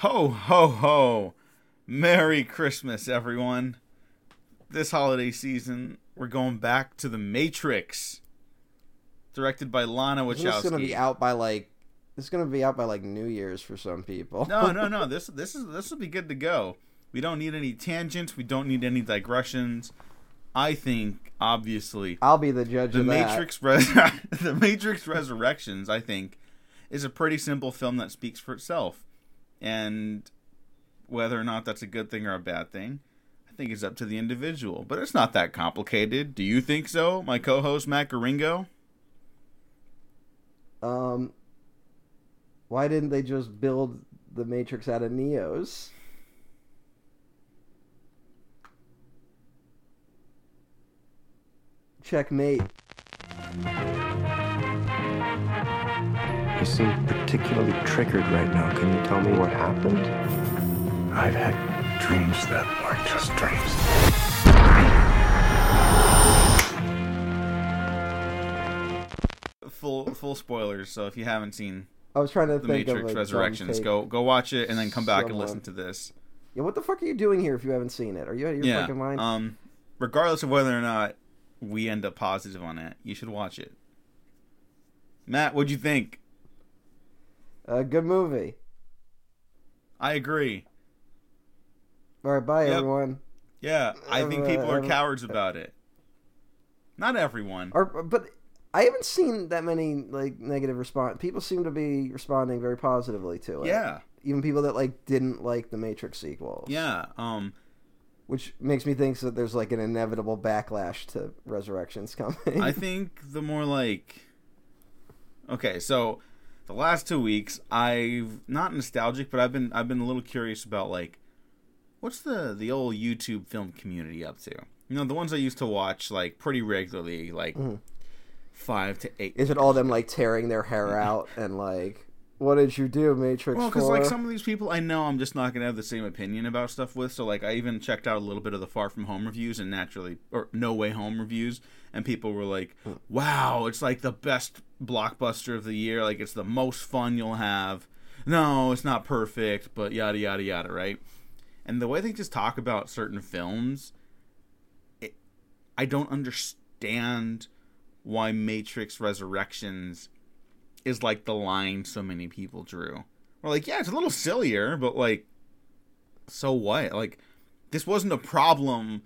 Ho, ho, ho. Merry Christmas, everyone. This holiday season, we're going back to The Matrix. Directed by Lana Isn't this gonna be out by like this is gonna be out by like New Year's for some people. No, no, no. This this is this will be good to go. We don't need any tangents. We don't need any digressions. I think, obviously, I'll be the judge the of that. Matrix, Res- the Matrix Resurrections, I think, is a pretty simple film that speaks for itself, and whether or not that's a good thing or a bad thing, I think is up to the individual. But it's not that complicated. Do you think so, my co-host Matt Garingo? Um, why didn't they just build the Matrix out of Neos? Checkmate. You seem particularly triggered right now. Can you tell me what happened? I've had dreams that aren't just dreams. Full full spoilers. So if you haven't seen I was trying to the think Matrix of a dumb Resurrections, go go watch it and then come back and listen to this. Yeah, what the fuck are you doing here if you haven't seen it? Are you out of your yeah. fucking mind? Um, regardless of whether or not we end up positive on it, you should watch it. Matt, what'd you think? Uh, good movie. I agree. All right, bye Yep. everyone. Yeah, I think people are cowards about it. Not everyone. Or, but I haven't seen that many like negative response. People seem to be responding very positively to it. Yeah, even people that like didn't like the Matrix sequels. yeah. Um, which makes me think that there's like an inevitable backlash to Resurrections coming. I think the more like, okay, so the last two weeks, I've not nostalgic, but I've been I've been a little curious about like, what's the the old YouTube film community up to? You know, the ones I used to watch like pretty regularly, like mm-hmm. five to eight. Is it all them like tearing their hair mm-hmm. out and like, what did you do, Matrix? Well, because like some of these people, I know I'm just not gonna have the same opinion about stuff with. So like, I even checked out a little bit of the Far From Home reviews and naturally, or No Way Home reviews, and people were like, hmm. "Wow, it's like the best blockbuster of the year. Like it's the most fun you'll have." No, it's not perfect, but yada yada yada, right? And the way they just talk about certain films, it, I don't understand why Matrix Resurrections is like the line so many people drew. We're like, yeah, it's a little sillier, but like, so what? Like, this wasn't a problem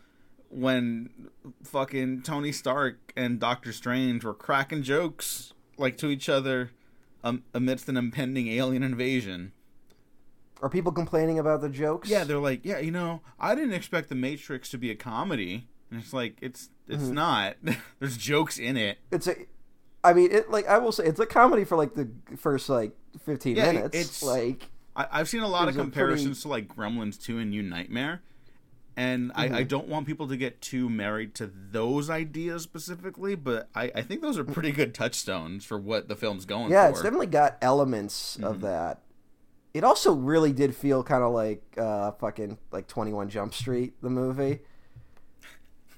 when fucking Tony Stark and Doctor Strange were cracking jokes like to each other um, amidst an impending alien invasion. Are people complaining about the jokes? Yeah, they're like, yeah, you know, I didn't expect the Matrix to be a comedy, and it's like, it's it's not. There's jokes in it. it's a. I mean, it like I will say it's a comedy for like the first like fifteen Yeah, minutes. it's- like I, I've seen a lot of comparisons to like Gremlins 2 and New Nightmare. And I, Mm-hmm. I don't want people to get too married to those ideas specifically, but I, I think those are pretty good touchstones for what the film's going for. yeah, for. it's definitely got elements Mm-hmm. of that. It also really did feel kind of like uh, fucking like Twenty One Jump Street, the movie,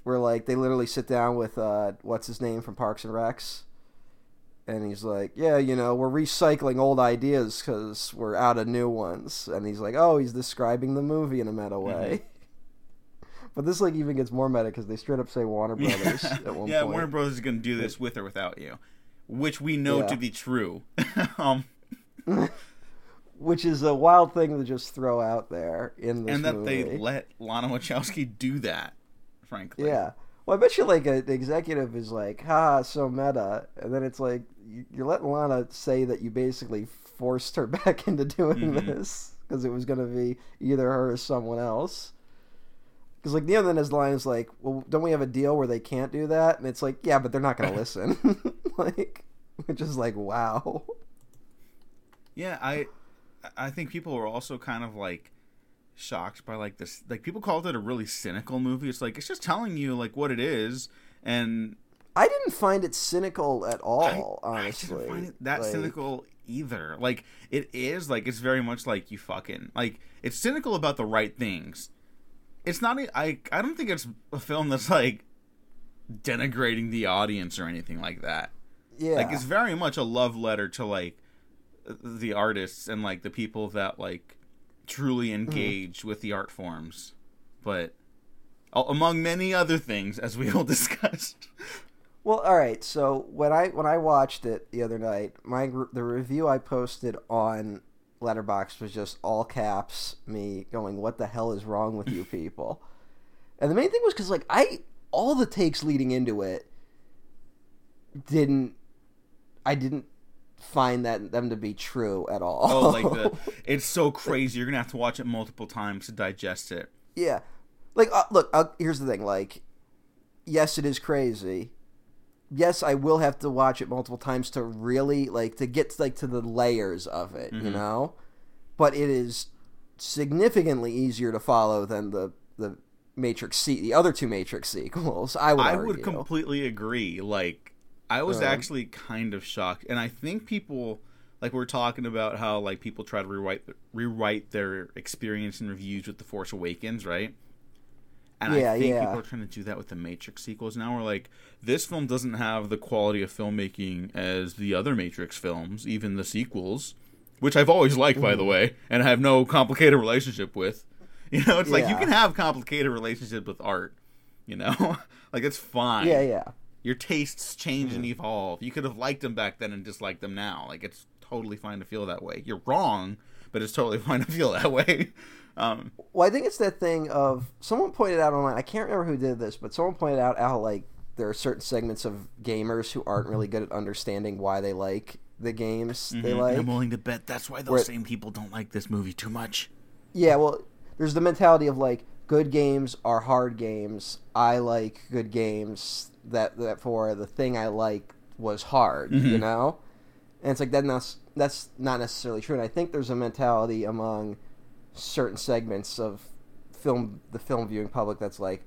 where like they literally sit down with uh, what's his name from Parks and Recs, and he's like, "Yeah, you know, we're recycling old ideas because we're out of new ones," and he's like, "Oh, he's describing the movie in a meta way." But this like even gets more meta because they straight up say Warner Brothers at one yeah, point. Warner Brothers is going to do this with or without you, which we know Yeah. to be true. um, which is a wild thing to just throw out there in this and that movie. they let Lana Wachowski do that, frankly. Yeah. Well, I bet you like a, the executive is like, "Ha, so meta," and then it's like you- you're letting Lana say that you basically forced her back into doing Mm-hmm. this because it was going to be either her or someone else. Because like Neo then his line is like, "Well, don't we have a deal where they can't do that?" And it's like, "Yeah, but they're not going to listen." like, which is like, wow. Yeah, I I think people were also kind of like shocked by like this like people called it a really cynical movie. It's like it's just telling you like what it is and I didn't find it cynical at all, I honestly. didn't find it that Like, cynical either. Like it is like it's very much like you fucking like it's cynical about the right things. It's not I I don't think it's a film that's like denigrating the audience or anything like that. Yeah. Like it's very much a love letter to like the artists and like the people that like truly mm-hmm. engaged with the art forms, but among many other things, as we will discuss. Well, all right. So when I when I watched it the other night, my the review I posted on Letterboxd was just all caps me going, "What the hell is wrong with you people?" and the main thing was because like I all the takes leading into it didn't I didn't find that them to be true at all. Oh, like the it's so crazy. You're gonna have to watch it multiple times to digest it. yeah, like uh, look, uh, here's the thing. Like, yes, it is crazy. Yes, I will have to watch it multiple times to really like to get like to the layers of it, you know. But it is significantly easier to follow than the the Matrix C, the other two Matrix sequels. I would. I argue. would completely agree. Like, I was Um, actually kind of shocked, and I think people like we're talking about how like people try to rewrite rewrite their experience and reviews with the Force Awakens, right? And Yeah, I think yeah. people are trying to do that with the Matrix sequels now. We're like, this film doesn't have the quality of filmmaking as the other Matrix films, even the sequels, which I've always liked, by the Mm-hmm. way, and I have no complicated relationship with. You know, it's like you can have complicated relationships with art. You know, like it's fine. Yeah, yeah. Your tastes change Mm-hmm. and evolve. You could have liked them back then and disliked them now. Like it's totally fine to feel that way. You're wrong, but it's totally fine to feel that way. Um, Well, I think it's that thing of someone pointed out online. I can't remember who did this, but someone pointed out how like there are certain segments of gamers who aren't really good at understanding why they like the games they mhm, like. I'm willing to bet that's why those Where- same people don't like this movie too much. Yeah, well, there's the mentality of like good games are hard games. I like good games that that for the thing I like was hard, you know? And it's like that's that's not necessarily true. And I think there's a mentality among certain segments of film the film viewing public that's like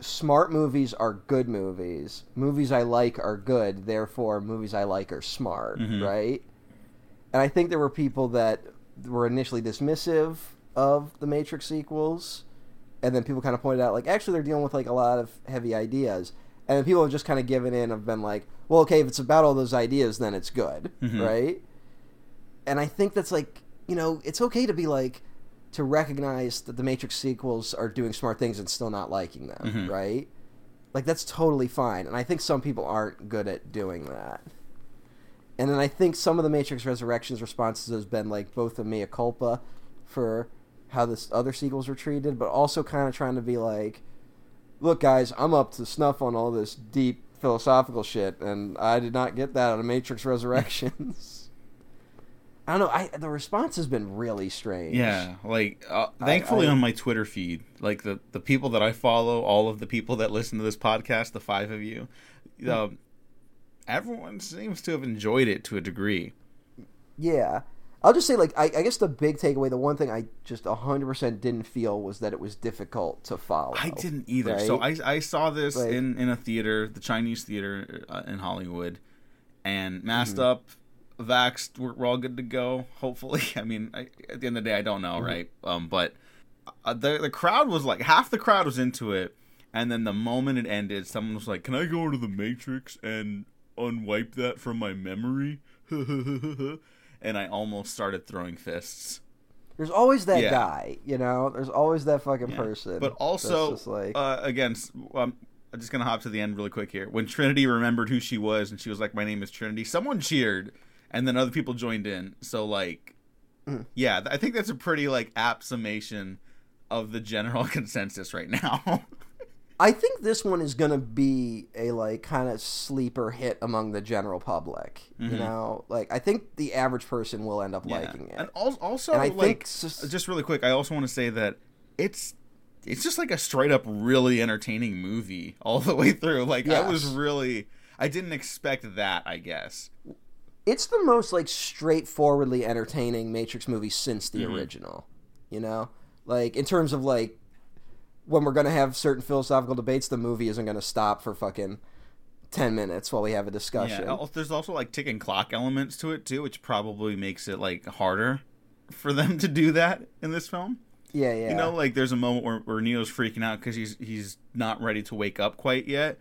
smart movies are good movies. Movies I like are good, therefore movies I like are smart, Mhm. right? And I think there were people that were initially dismissive of the Matrix sequels, and then people kind of pointed out like actually they're dealing with like a lot of heavy ideas, and then people have just kind of given in have been like, well, okay, if it's about all those ideas, then it's good, Mhm. right? And I think that's like you know it's okay to be like to recognize that the Matrix sequels are doing smart things and still not liking them, Mhm. right? Like that's totally fine, and I think some people aren't good at doing that. And then I think some of the Matrix Resurrections responses has been like both a mea culpa for how this other sequels were treated, but also kind of trying to be like, look, guys, I'm up to snuff on all this deep philosophical shit, and I did not get that out of Matrix Resurrections. I don't know. I the response has been really strange. Yeah, like uh, thankfully I- on my Twitter feed, like the the people that I follow, all of the people that listen to this podcast, the five of you, um, everyone seems to have enjoyed it to a degree. Yeah. I'll just say, like, I, I guess the big takeaway, the one thing I just 100% didn't feel was that it was difficult to follow. I didn't either. So I? I saw this Like- in in a theater, the Chinese theater uh, in Hollywood, and masked Mm-hmm. up, vaxxed. We're, we're all good to go. Hopefully, I mean, I, at the end of the day, I don't Mm-hmm. know, right? Um, but uh, the the crowd was like half the crowd was into it, and then the moment it ended, someone was like, "Can I go into the Matrix and unwipe that from my memory?" and I almost started throwing fists. There's always that Yeah. guy, you know? There's always that fucking Yeah. person. But also, just like, uh, again, um, I'm just gonna hop to the end really quick here. When Trinity remembered who she was and she was like, "My name is Trinity," someone cheered, and then other people joined in. So like, Mm. yeah, I think that's a pretty like apt summation of the general consensus right now. I think this one is going to be a, like, kind of sleeper hit among the general public, you Mhm. know? Like, I think the average person will end up Yeah. liking it. And al- also, And I like, think just really quick, I also want to say that it's it's just like a straight up really entertaining movie all the way through. Like I was really, I didn't expect that. I guess. It's the most like straightforwardly entertaining Matrix movie since the Mhm. original. You know, like in terms of like when we're gonna have certain philosophical debates, the movie isn't gonna stop for fucking ten minutes while we have a discussion. Yeah, there's also like ticking clock elements to it too, which probably makes it like harder for them to do that in this film. yeah, yeah. You know, like there's a moment where, where Neo's freaking out because he's he's not ready to wake up quite yet,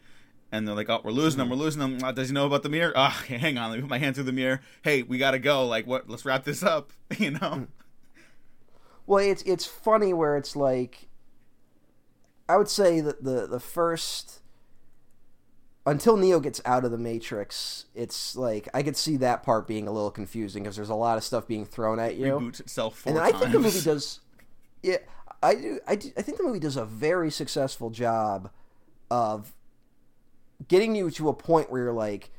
and they're like, "Oh, we're losing them. we're losing them. Uh, does he know about the mirror? Ah, hang on, let me put my hand through the mirror. Hey, we gotta go. Like, what? Let's wrap this up. You know? Well, it's it's funny where it's like I would say that the the first until Neo gets out of the Matrix, it's like I could see that part being a little confusing because there's a lot of stuff being thrown at you. Reboots itself four and I think the movie does. Yeah, I do. I do, I think the movie does a very successful job of getting you to a point where you're like,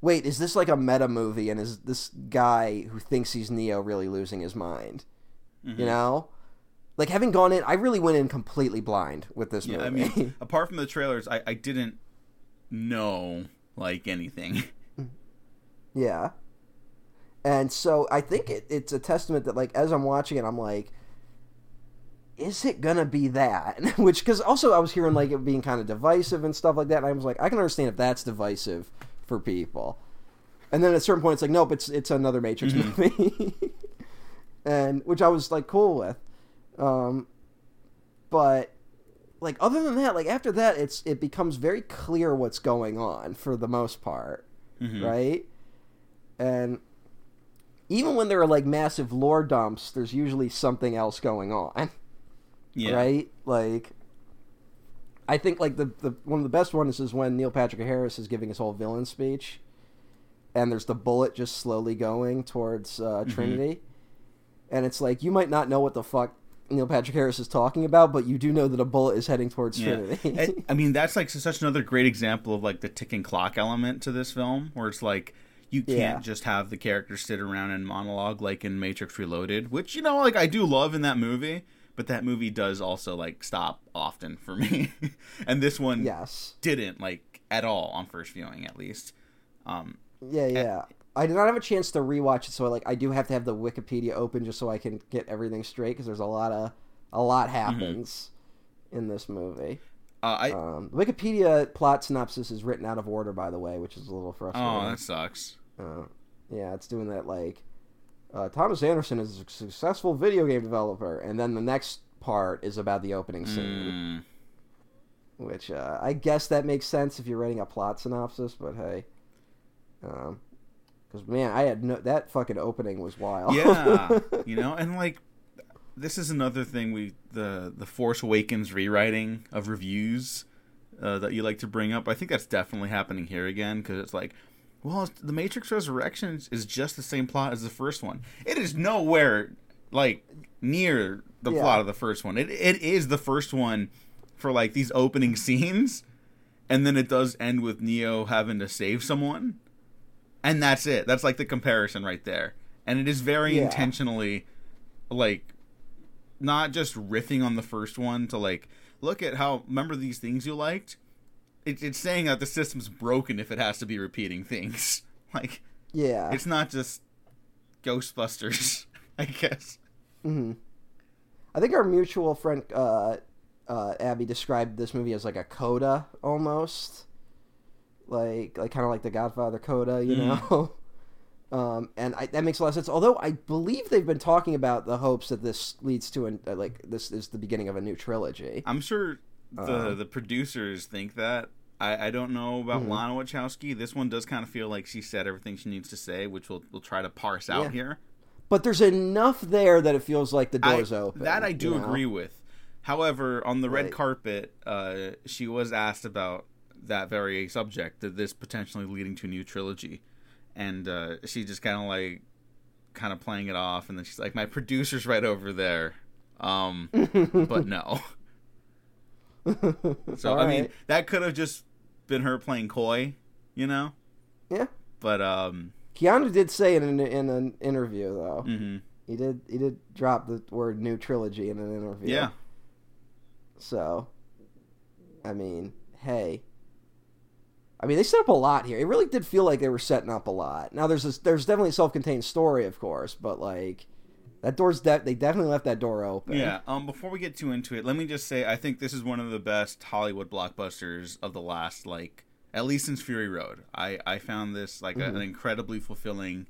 wait, is this like a meta movie? And is this guy who thinks he's Neo really losing his mind? Mm-hmm. You know, like having gone in, I really went in completely blind with this movie. Yeah, I mean, apart from the trailers, I, I didn't know like anything. Yeah. And so I think it, it's a testament that, like, as I'm watching it, I'm like, is it gonna be that? Which, because also I was hearing like it being kind of divisive and stuff like that, and I was like, I can understand if that's divisive for people. And then at a certain point, it's like, nope, it's it's another Matrix movie, and which I was like cool with. Um, but like other than that, like after that, it's it becomes very clear what's going on for the most part, Mhm. right? And even when there are like massive lore dumps, there's usually something else going on, Yeah. right? Like, I think like the, the one of the best ones is when Neil Patrick Harris is giving his whole villain speech, and there's the bullet just slowly going towards uh, Trinity, and it's like you might not know what the fuck Neil Patrick Harris is talking about, but you do know that a bullet is heading towards Yeah. Trinity. I mean, that's like such another great example of like the ticking clock element to this film, where it's like you can't Yeah. just have the characters sit around and monologue like in Matrix Reloaded, which you know, like I do love in that movie, but that movie does also like stop often for me, and this one yes. didn't like at all on first viewing, at least. Um, Yeah, yeah. I did not have a chance to rewatch it, so like I do have to have the Wikipedia open just so I can get everything straight because there's a lot of a lot happens in this movie. uh, I Um, Wikipedia plot synopsis is written out of order, by the way, which is a little frustrating. oh that sucks. Uh, yeah, it's doing that like uh, Thomas Anderson is a successful video game developer, and then the next part is about the opening scene, Mm, which uh, I guess that makes sense if you're writing a plot synopsis. But hey, because man, I had no that fucking opening was wild. yeah, you know, and like this is another thing we the the Force Awakens rewriting of reviews uh, that you like to bring up. I think that's definitely happening here again because it's like, well, the Matrix Resurrections is just the same plot as the first one. It is nowhere like near the Yeah. plot of the first one. It it is the first one for like these opening scenes, and then it does end with Neo having to save someone, and that's it. That's like the comparison right there, and it is very Yeah. intentionally like not just riffing on the first one to like look at how remember these things you liked. It, it's saying that the system's broken if it has to be repeating things. Like yeah. it's not just Ghostbusters, I guess. hmm I think our mutual friend uh, uh, Abby described this movie as like a coda almost, like like kind of like the Godfather coda, you Mm. know. um, and I, that makes a lot of sense. Although I believe they've been talking about the hopes that this leads to an uh, like this is the beginning of a new trilogy. I'm sure the Uh-huh. the producers think that. I, I don't know about Mhm. Lana Wachowski. This one does kind of feel like she said everything she needs to say, which we'll we'll try to parse out Yeah. here. But there's enough there that it feels like the door's I, open. That I do you know? agree with. However, on the red Right. carpet, uh, she was asked about that very subject, that this potentially leading to a new trilogy, and uh, she just kind of like, kind of playing it off, and then she's like, "My producer's right over there," um, but no. So I mean, that could have just been her playing coy, you know. Yeah. But um, Keanu did say in an, in an interview though. hmm He did he did drop the word new trilogy in an interview. yeah, So, I mean, hey. I mean, they set up a lot here. It really did feel like they were setting up a lot. Now, there's this, there's definitely a self-contained story, of course, but like that door's de- they definitely left that door open. Yeah. Um. Before we get too into it, let me just say I think this is one of the best Hollywood blockbusters of the last like at least since Fury Road. I I found this like a, an incredibly fulfilling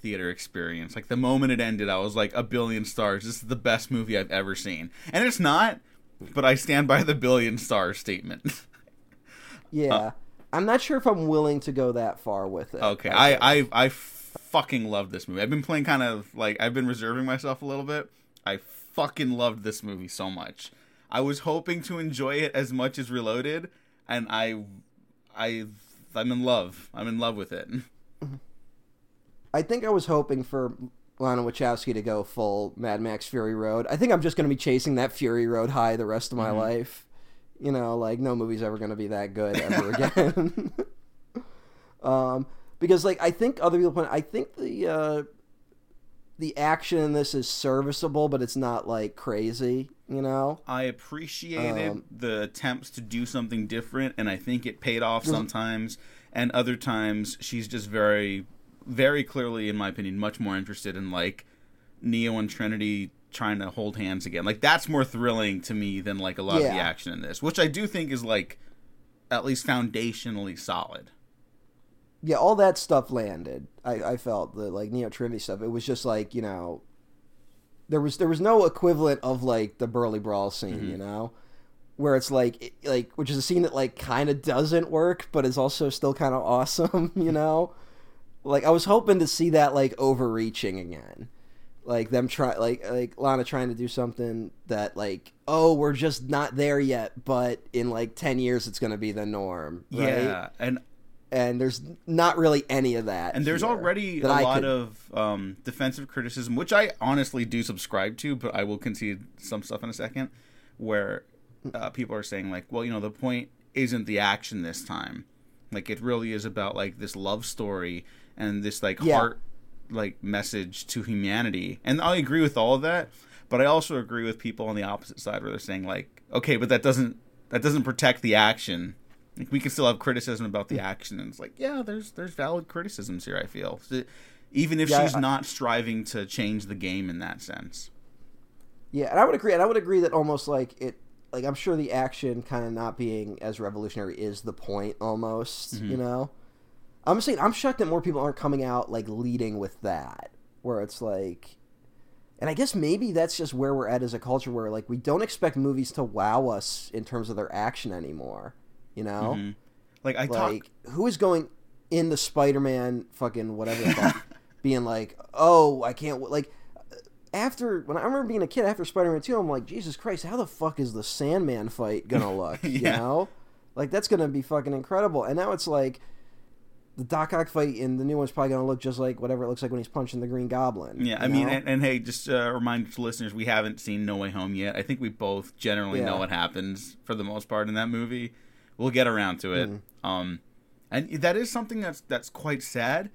theater experience. Like the moment it ended, I was like a billion stars. This is the best movie I've ever seen, and it's not. But I stand by the billion star statement. Yeah. I'm not sure if I'm willing to go that far with it. Okay, think. I, I I fucking love this movie. I've been playing kind of like I've been reserving myself a little bit. I fucking loved this movie so much. I was hoping to enjoy it as much as Reloaded, and I, I, I'm in love. I'm in love with it. I think I was hoping for Lana Wachowski to go full Mad Max Fury Road. I think I'm just going to be chasing that Fury Road high the rest of my life. You know, like no movie's ever going to be that good ever again. um, because like I think other people point, I think the uh, the action in this is serviceable, but it's not like crazy. You know, I appreciated Um, the attempts to do something different, and I think it paid off sometimes. And other times, she's just very, very clearly, in my opinion, much more interested in like Neo and Trinity trying to hold hands again. Like that's more thrilling to me than like a lot of the action in this, which I do think is like at least foundationally solid. Yeah, all that stuff landed. I, I felt the like Neo Trinity stuff. It was just like you know, there was there was no equivalent of like the Burly Brawl scene, mm-hmm. you know, where it's like it- like which is a scene that like kind of doesn't work, but is also still kind of awesome, you know. Like I was hoping to see that like overreaching again, like them try like like Lana trying to do something that like oh we're just not there yet, but in like ten years it's gonna be the norm, right? Yeah, and and there's not really any of that. and there's already a I lot could- of um, defensive criticism, which I honestly do subscribe to, but I will concede some stuff in a second, where uh, people are saying like, well, you know, the point isn't the action this time, like it really is about like this love story and this like Yeah. heart like message to humanity, and I agree with all of that, but I also agree with people on the opposite side where they're saying like, okay, but that doesn't that doesn't protect the action. Like we can still have criticism about the action, and it's like, yeah, there's there's valid criticisms here. I feel, So, even if Yeah, she's I- not striving to change the game in that sense. yeah, and I would agree, and I would agree that almost like it, like I'm sure the action kind of not being as revolutionary is the point almost. Mm-hmm. You know, I'm saying I'm shocked that more people aren't coming out like leading with that, where it's like. And I guess maybe that's just where we're at as a culture, where like we don't expect movies to wow us in terms of their action anymore. You know, Mhm. Like I talk, like who is going in the Spider-Man fucking whatever the fuck, being like, oh, I can't w-" like. After when I remember being a kid, after Spider-Man Two, I'm like, Jesus Christ, how the fuck is the Sandman fight gonna look? You know, like that's gonna be fucking incredible. And now it's like the Doc Ock fight in the new one's probably gonna look just like whatever it looks like when he's punching the Green Goblin. yeah. I you mean, and, and hey, just a reminder to listeners, we haven't seen No Way Home yet. I think we both generally know what happens for the most part in that movie. We'll get around to it. Mm-hmm. Um, and that is something that's that's quite sad.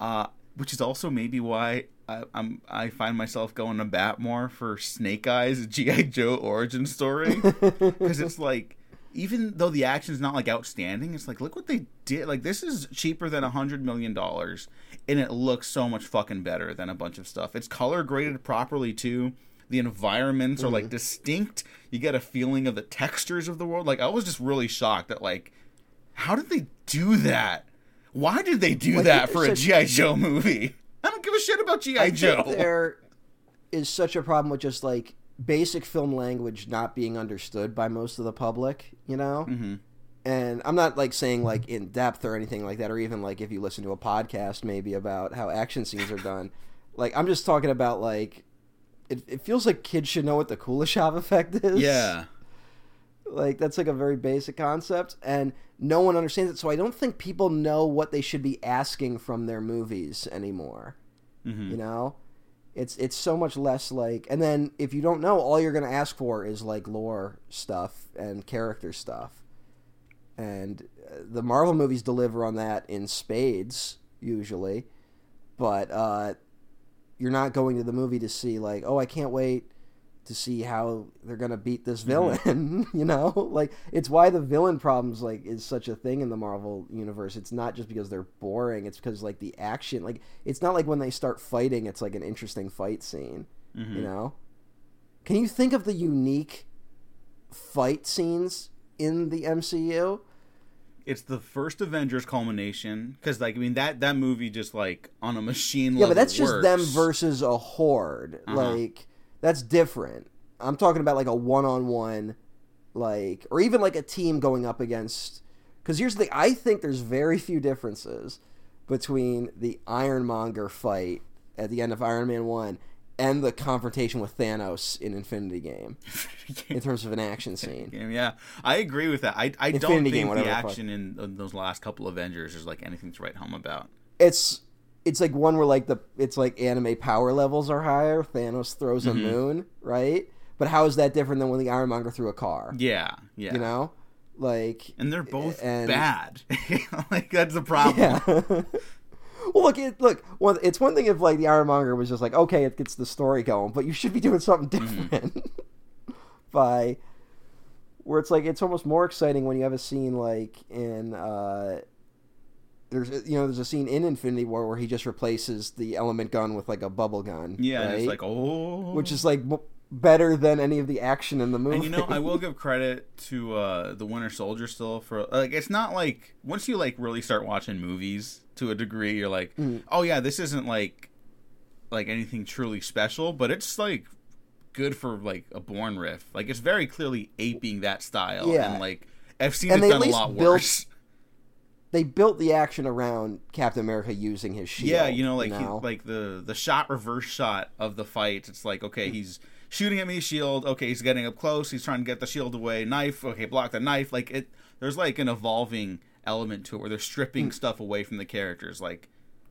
Uh, which is also maybe why I, I'm I find myself going to bat more for Snake Eyes GI Joe origin story because it's like even though the action's not like outstanding, it's like look what they did. Like this is cheaper than a hundred million dollars, and it looks so much fucking better than a bunch of stuff. It's color graded properly too. The environments are like distinct. You get a feeling of the textures of the world. Like I was just really shocked that like, how did they do that? Why did they do Like, that for a GI Joe movie? I don't give a shit about GI Joe. there is such a problem with just like basic film language not being understood by most of the public, you know? hmm And I'm not like saying like in depth or anything like that, or even like if you listen to a podcast maybe about how action scenes are done. Like I'm just talking about like it, it feels like kids should know what the Kuleshov effect is. Yeah. Like that's like a very basic concept and no one understands it. So I don't think people know what they should be asking from their movies anymore. hmm You know? It's it's so much less like and then if you don't know, all you're gonna ask for is like lore stuff and character stuff. And uh, the Marvel movies deliver on that in spades, usually. But uh you're not going to the movie to see like, oh I can't wait to see how they're gonna beat this mm-hmm. villain. you know, like it's why the villain problems like is such a thing in the Marvel universe. It's not just because they're boring. It's because like the action, like it's not like when they start fighting, it's like an interesting fight scene. You mm-hmm. know, can you think of the unique fight scenes in the MCU? It's the first Avengers culmination because, like, I mean that that movie just like on a machine. Yeah, level but that's just them versus a horde. Uh-huh. Like that's different. I'm talking about like a one-on-one, like or even like a team going up against. Because here's the thing: I think there's very few differences between the Ironmonger fight at the end of Iron Man One and the confrontation with Thanos in Infinity Game in terms of an action scene. game. Yeah, I agree with that. I I don't think Game, the action in, in those last couple Avengers is like anything to write home about. It's it's like one where like the it's like anime power levels are higher. Thanos throws a Mm-hmm. moon, right? But how is that different than when the Ironmonger threw a car? Yeah, yeah. You know, like and they're both and- bad. like that's the problem. yeah. well, look, it, look. One, it's one thing if like the Ironmonger was just like, okay, it gets the story going, but you should be doing something Mm-hmm. different. By where it's like it's almost more exciting when you have a scene like in uh there's you know there's a scene in Infinity War where he just replaces the element gun with like a bubble gun. Yeah, and it's like oh, which is like better than any of the action in the movie. And you know, I will give credit to uh, the Winter Soldier still for like it's not like once you like really start watching movies to a degree, you're like, Mm. oh yeah, this isn't like like anything truly special, but it's like good for like a Bourne riff. Like it's very clearly aping that style, Yeah. and like I've seen And it done a lot built worse. they built the action around Captain America using his shield. yeah, you know, like he, like the the shot reverse shot of the fight. It's like okay, he's shooting at me, shield. Okay, he's getting up close. He's trying to get the shield away. Knife. Okay, block the knife. Like it. There's like an evolving element to it where they're stripping stuff away from the characters. Like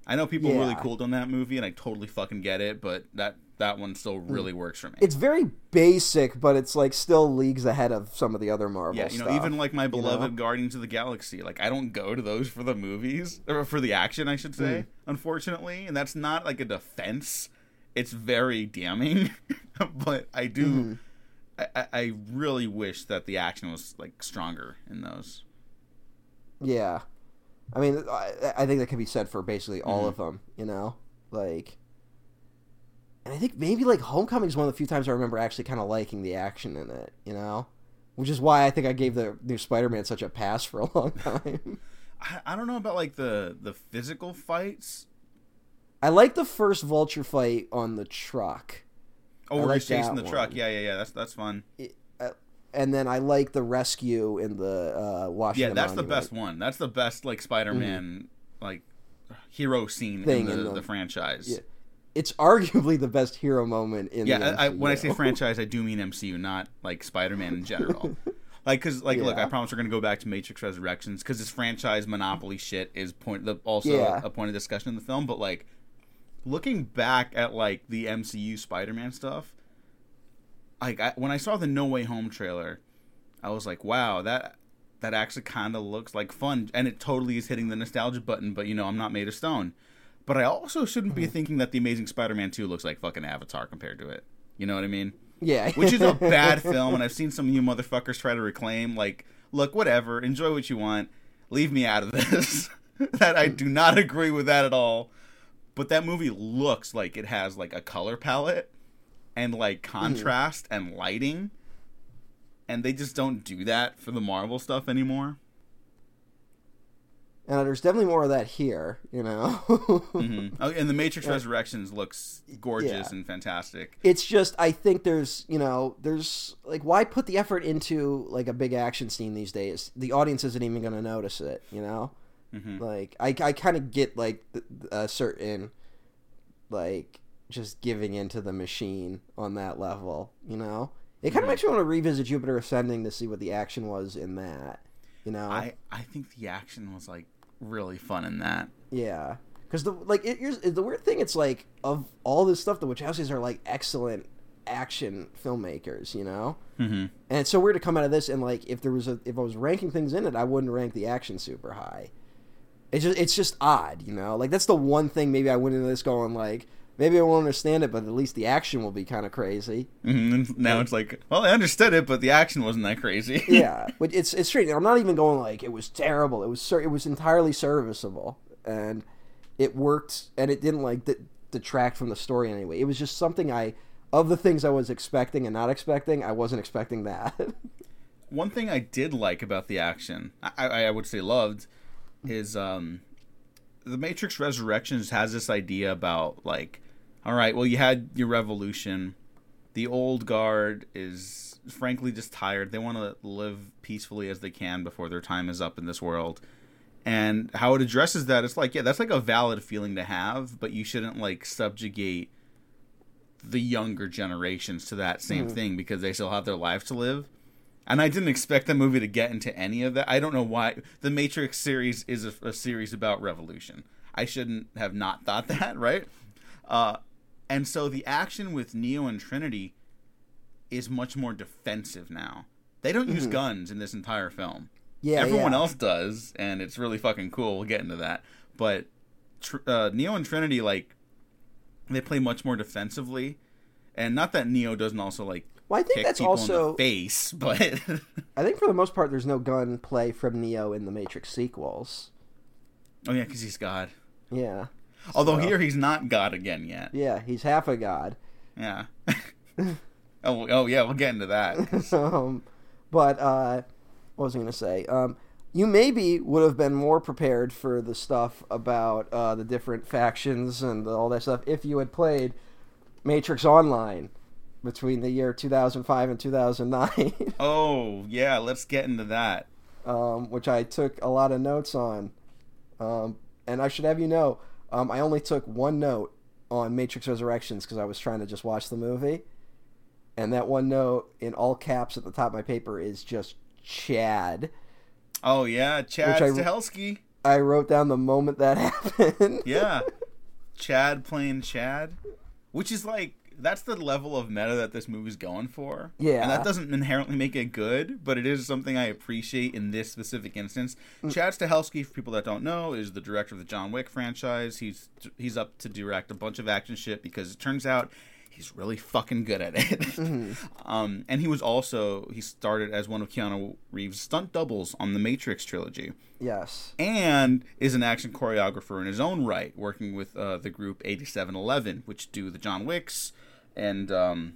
I know people really Mm. Yeah. cooled on that movie, and I totally fucking get it, but that that one still really works for me. Mm. it's very basic, but it's like still leagues ahead of some of the other Marvel yeah, you know, stuff, even like my you know? beloved Guardians of the Galaxy, like I don't go to those for the movies or for the action, I should say, Mm. unfortunately, and that's not like a defense. It's very damning, but I do. I, I- I really wish that the action was like stronger in those. Yeah, I mean, I, I think that can be said for basically all Mhm. of them. You know, like, and I think maybe like Homecoming is one of the few times I remember actually kind of liking the action in it. You know, which is why I think I gave the new Spider-Man such a pass for a long time. I, I don't know about like the the physical fights. I like the first Vulture fight on the truck. Oh, I we're like chasing the that truck. Yeah, yeah, yeah. That's that's fun. And then I like the rescue in the uh, Washington. Yeah, that's the best one. That's the best like Spider-Man like hero scene Thing in the, the- franchise. Yeah. It's arguably the best hero moment in. Yeah, the I, I, when I say franchise, I do mean MCU, not like Spider-Man in general. like, cause like, look, I promise we're gonna go back to Matrix Resurrections because this franchise monopoly shit is point the, also Yeah. a point of discussion in the film. But like, looking back at like the MCU Spider-Man stuff, like I, when I saw the No Way Home trailer, I was like, wow, that that actually kind of looks like fun, and it totally is hitting the nostalgia button. But you know, I'm not made of stone. But I also shouldn't be mm-hmm. thinking that the Amazing Spider-Man 2 looks like fucking Avatar compared to it. You know what I mean? yeah, Which is a bad film, and I've seen some of you motherfuckers try to reclaim, like, look, whatever, enjoy what you want, leave me out of this. that I do not agree with that at all. But that movie looks like it has like a color palette and like contrast and lighting. And they just don't do that for the Marvel stuff anymore. and there's definitely more of that here. You know, hmm Oh, and the Matrix Resurrections looks gorgeous Yeah. and fantastic. it's just I think there's you know there's like why put the effort into like a big action scene these days? The audience isn't even going to notice it. You know, Mhm. like I I kind of get like a certain like just giving into the machine on that level. You know, it kind of Mhm. makes me want to revisit Jupiter Ascending to see what the action was in that. You know, I I think the action was like really fun in that. Yeah, because the like it, the weird thing. It's like of all this stuff, the Wachowskis are like excellent action filmmakers, you know. Mm-hmm. And it's so weird to come out of this and like if there was a if I was ranking things in it, I wouldn't rank the action super high. It's just it's just odd, you know. Like that's the one thing maybe I went into this going like maybe I won't understand it, but at least the action will be kind of crazy. Mm-hmm. Now it's like, well, I understood it, but the action wasn't that crazy. yeah, but it's it's strange. I'm not even going like it was terrible. It was it was entirely serviceable, and it worked, and it didn't like de- detract from the story anyway. It was just something I of the things I was expecting and not expecting. I wasn't expecting that. One thing I did like about the action, I, I would say loved, is um, the Matrix Resurrections has this idea about like, all right, well, you had your revolution. The old guard is frankly just tired. They want to live peacefully as they can before their time is up in this world. And how it addresses that, it's like, yeah, that's like a valid feeling to have, but you shouldn't like subjugate the younger generations to that same thing because they still have their lives to live. And I didn't expect the movie to get into any of that. I don't know why. The Matrix series is a, a series about revolution. I shouldn't have not thought that, right? Uh, and so the action with Neo and Trinity is much more defensive now. They don't use guns in this entire film. Yeah, Everyone yeah. else does, and it's really fucking cool. We'll get into that. But tr- uh, Neo and Trinity, like, they play much more defensively. And not that Neo doesn't also, like, Well, I think that's also. face, but I think for the most part, there's no gun play from Neo in the Matrix sequels. oh yeah, because he's God. Yeah, Although So- here he's not God again yet. yeah, he's half a god. Yeah. oh, oh yeah, we'll get into that. um, but uh, what was I going to say? Um, you maybe would have been more prepared for the stuff about uh, the different factions and all that stuff if you had played Matrix Online between the year 2005 and 2009, Oh yeah, let's get into that. um, which I took a lot of notes on. Um, and I should have you know, um, I only took one note on Matrix Resurrections because I was trying to just watch the movie. And that one note in all caps at the top of my paper is just Chad. Oh yeah, Chad I- Stahelski. I wrote down the moment that happened. Yeah, Chad playing Chad, which is like that's the level of meta that this movie's going for. Yeah. and that doesn't inherently make it good, but it is something I appreciate in this specific instance. Mm. Chad Stahelski, for people that don't know, is the director of the John Wick franchise. He's he's up to direct a bunch of action shit because it turns out he's really fucking good at it. Mm-hmm. um, and he was also he started as one of Keanu Reeves' stunt doubles on the Matrix trilogy yes. and is an action choreographer in his own right, working with uh, the group 8711, which do the John Wicks and um,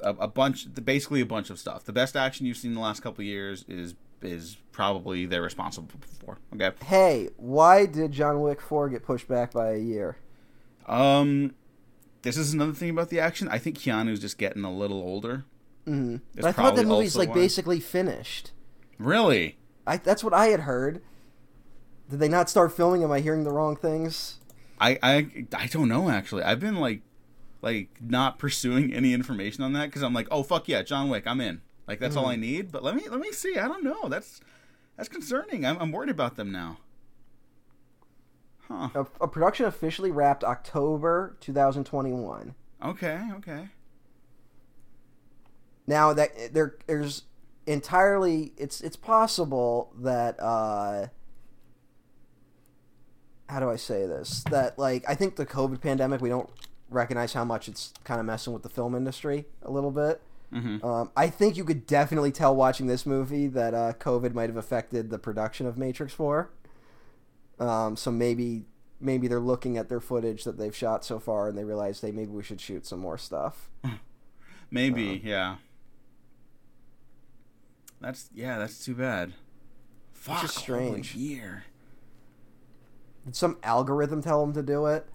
a, a bunch, basically a bunch of stuff. The best action you've seen in the last couple years is is probably they're responsible for. Okay, Hey, why did John Wick 4 get pushed back by a year? um, this is another thing about the action. I think Keanu's just getting a little older. But I thought the movie's like why. basically finished. Really? I that's what I had heard. Did they not start filming? Am I hearing the wrong things? I, I I don't know actually. I've been like like not pursuing any information on that because I'm like, oh fuck yeah, John Wick, I'm in. Like that's all I need. But let me let me see. I don't know. That's that's concerning. I'm, I'm worried about them now. Huh. A, a production officially wrapped October 2021. Okay. Okay. Now that there there's entirely it's it's possible that uh how do I say this? That like I think the COVID pandemic we don't recognize how much it's kind of messing with the film industry a little bit. hmm Um, I think you could definitely tell watching this movie that uh, COVID might have affected the production of Matrix Four. Um, so maybe maybe they're looking at their footage that they've shot so far and they realize, hey, maybe we should shoot some more stuff. Maybe. yeah. That's yeah. That's too bad. Fuck. strange. year. Did some algorithm tell them to do it?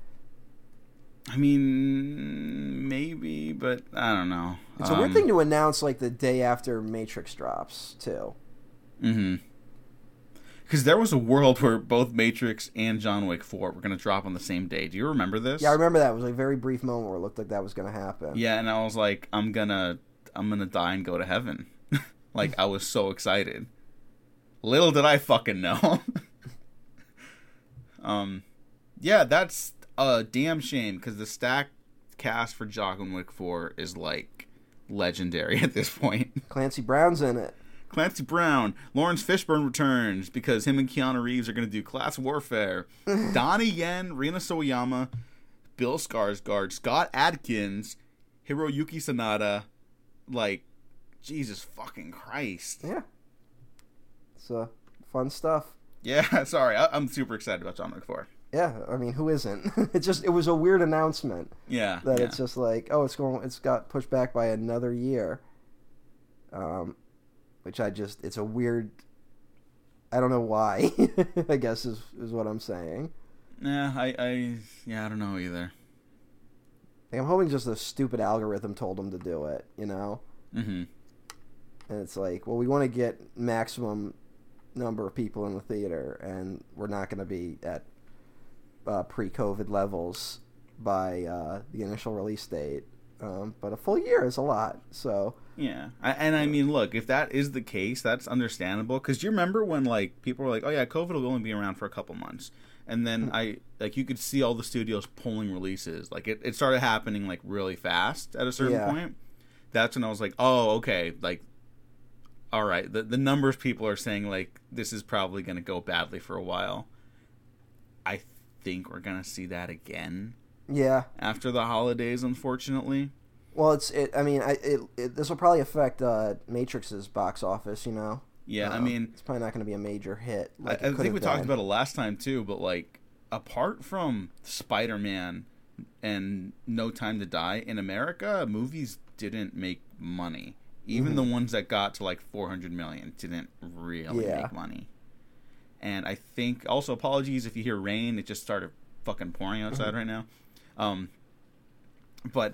I mean, maybe, but I don't know. It's a weird thing to announce like the day after Matrix drops too. Mm-hmm. Because there was a world where both Matrix and John Wick Four were going to drop on the same day. Do you remember this? Yeah, I remember that. It was like a very brief moment where it looked like that was going to happen. Yeah, and I was like, I'm gonna, I'm gonna die and go to heaven. like I was so excited. Little did I fucking know. um, yeah, that's a damn shame because the stack cast for John Wick Four is like legendary at this point. Clancy Brown's in it. Clancy Brown, Laurence Fishburne returns because him and Keanu Reeves are going to do class warfare. Donnie Yen, Rina Sawayama, Bill Skarsgård, Scott Adkins, Hiroyuki Sanada, like Jesus fucking Christ. Yeah. It's uh, fun stuff. Yeah, sorry, I, I'm super excited about John Wick 4. Yeah, I mean, who isn't? it just it was a weird announcement Yeah, that yeah. it's just like, oh, it's going, it's got pushed back by another year. Um, which I just, it's a weird. I don't know why. I guess is is what I'm saying. yeah, I, I, yeah, I don't know either. Like, I'm hoping just a stupid algorithm told them to do it, you know. Mm-hmm. And it's like, well, we want to get maximum number of people in the theater, and we're not going to be at uh, pre-COVID levels by uh, the initial release date. um, but a full year is a lot. So Yeah, I, and I mean, look, if that is the case, that's understandable. Because you remember when like people were like, "Oh yeah, COVID will only be around for a couple months," and then Hmm. I like you could see all the studios pulling releases. Like it, it started happening like really fast at a certain Yeah. point. That's when I was like, "Oh, okay." Like, all right, the the numbers people are saying like this is probably going to go badly for a while. I think we're gonna see that again yeah, after the holidays, unfortunately. well, it's it. I mean, I it, it this will probably affect uh, Matrix's box office. You know. Yeah, I Um, mean, it's probably not going to be a major hit. I, Like I could think we talked about it last time too, but like apart from Spider Man and No Time to Die in America, movies didn't make money. Even the ones that got to like 400 million didn't really Mm-hmm. Yeah. make money. And I think also apologies if you hear rain, it just started fucking pouring outside Mm-hmm. right now. Um but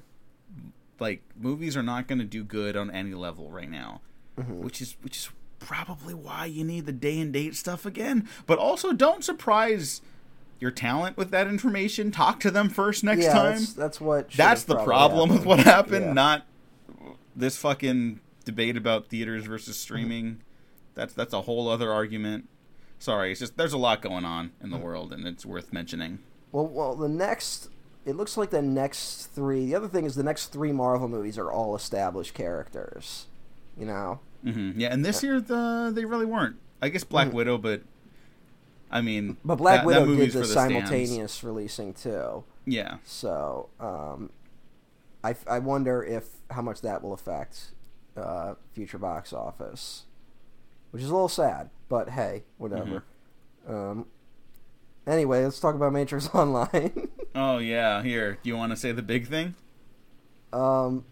like movies are not going to do good on any level right now Mm-hmm. which is which is probably why you need the day and date stuff again. But also, don't surprise your talent with that information. Talk to them first next yeah, time. That's, that's what. That's the problem with what happened, Yeah. not this fucking debate about theaters versus streaming. That's that's a whole other argument. Sorry, it's just there's a lot going on in the Mm. world, and it's worth mentioning. Well, well, the next. It looks like the next three. The other thing is the next three Marvel movies are all established characters. You know. hmm Yeah, and this year the they really weren't. I guess Black Widow, but I mean, Mm. But Black that- that Widow did movie's the for stands. simultaneous releasing too. Yeah, So, um, I, I wonder if how much that will affect uh, future box office, which is a little sad. But hey, whatever. Mm-hmm. Um, anyway, let's talk about Matrix Online. Oh yeah, here. Do you want to say the big thing? um,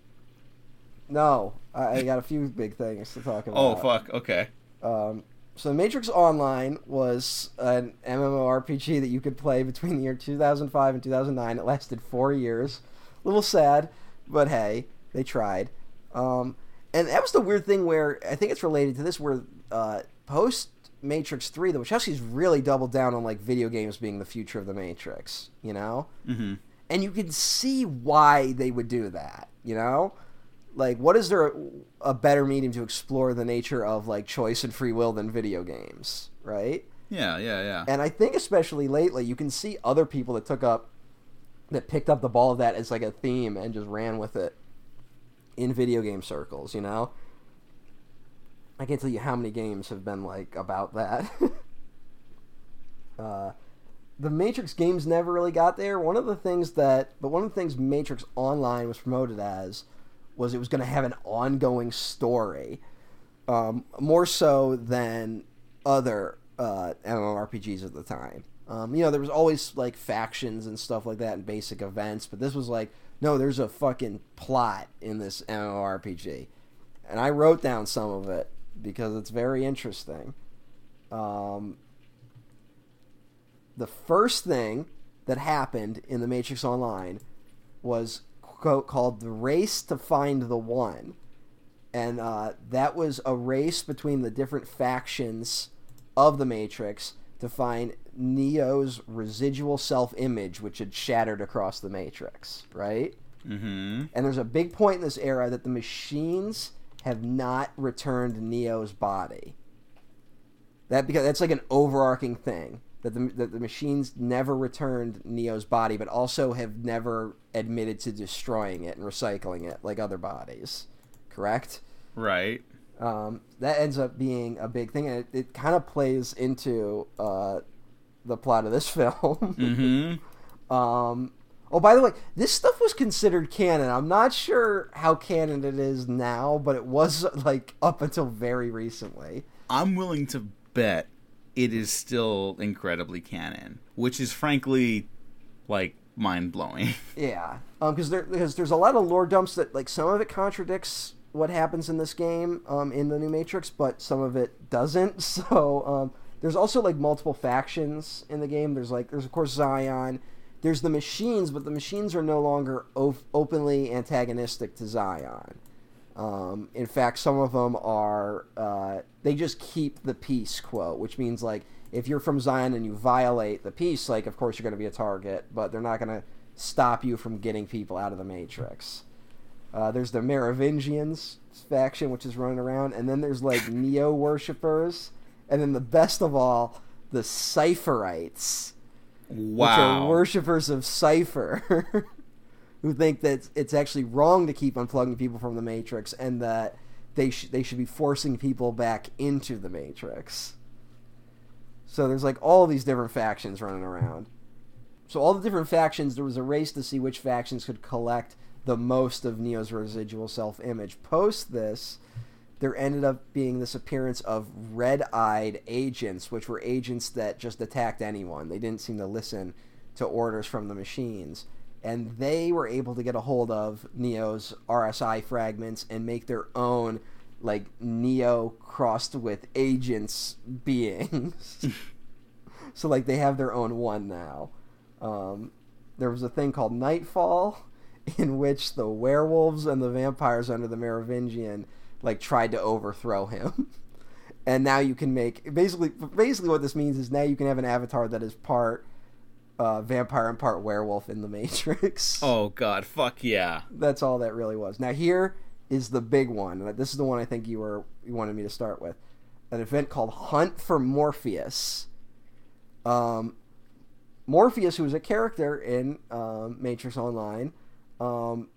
no, I, I got a few big things to talk about. Oh fuck. Okay. Um, so Matrix Online was an MMORPG that you could play between the year 2005 and 2009. It lasted four years. A little sad, but hey, they tried. Um, and that was the weird thing where I think it's related to this, where uh, post Matrix 3, the Wachowskis really doubled down on like video games being the future of the Matrix. You know, Mm-hmm. and you can see why they would do that you know like what is there a, a better medium to explore the nature of like choice and free will than video games right Yeah, yeah, yeah. and i think especially lately you can see other people that took up that picked up the ball of that as like a theme and just ran with it in video game circles you know i can't tell you how many games have been like about that uh the Matrix games never really got there. One of the things that, but one of the things Matrix Online was promoted as was it was going to have an ongoing story, um, more so than other uh, MMORPGs at the time. Um, you know, there was always like factions and stuff like that and basic events, but this was like, no, there's a fucking plot in this MMORPG, and I wrote down some of it because it's very interesting. Um, the first thing that happened in the Matrix Online was quote, called the race to find the one, and uh, that was a race between the different factions of the Matrix to find Neo's residual self-image, which had shattered across the Matrix. Right. Mm-hmm. And there's a big point in this era that the machines have not returned Neo's body. That because that's like an overarching thing that the that the machines never returned Neo's body, but also have never admitted to destroying it and recycling it like other bodies. Correct. Right. Um, that ends up being a big thing, and it, it kind of plays into uh, the plot of this film. Mm-hmm. Um, oh, by the way, this stuff was considered canon. I'm not sure how canon it is now, but it was like up until very recently. I'm willing to bet it is still incredibly canon, which is frankly like mind blowing. Yeah, um, because there because there's a lot of lore dumps that like some of it contradicts what happens in this game um, in the new Matrix, but some of it doesn't. So um, there's also like multiple factions in the game. There's like there's of course Zion. There's the machines, but the machines are no longer op- openly antagonistic to Zion. Um, in fact, some of them are uh, they just keep the peace quote, which means like if you're from Zion and you violate the peace, like of course you're going to be a target, but they're not going to stop you from getting people out of the Matrix. Uh, there's the Merovingians faction, which is running around, and then there's like Neo worshippers, and then the best of all, the Cypherites, which are Wow. worshippers of Cypher, who think that it's actually wrong to keep unplugging people from the Matrix, and that they sh- they should be forcing people back into the Matrix. So there's like all these different factions running around. So all the different factions, there was a race to see which factions could collect the most of Neo's residual self-image. Post this, there ended up being this appearance of red-eyed agents, which were agents that just attacked anyone. They didn't seem to listen to orders from the machines. And they were able to get a hold of Neo's RSI fragments and make their own, like, Neo crossed with agents beings. so, like, they have their own one now. Um, there was a thing called Nightfall, in which the werewolves and the vampires under the Merovingian like tried to overthrow him. and now you can make basically basically what this means is now you can have an avatar that is part uh, vampire and part werewolf in the Matrix. Oh god, fuck yeah. That's all that really was. Now here is the big one. This is the one I think you were you wanted me to start with. An event called Hunt for Morpheus. Um, Morpheus, who was a character in um, Matrix Online, um,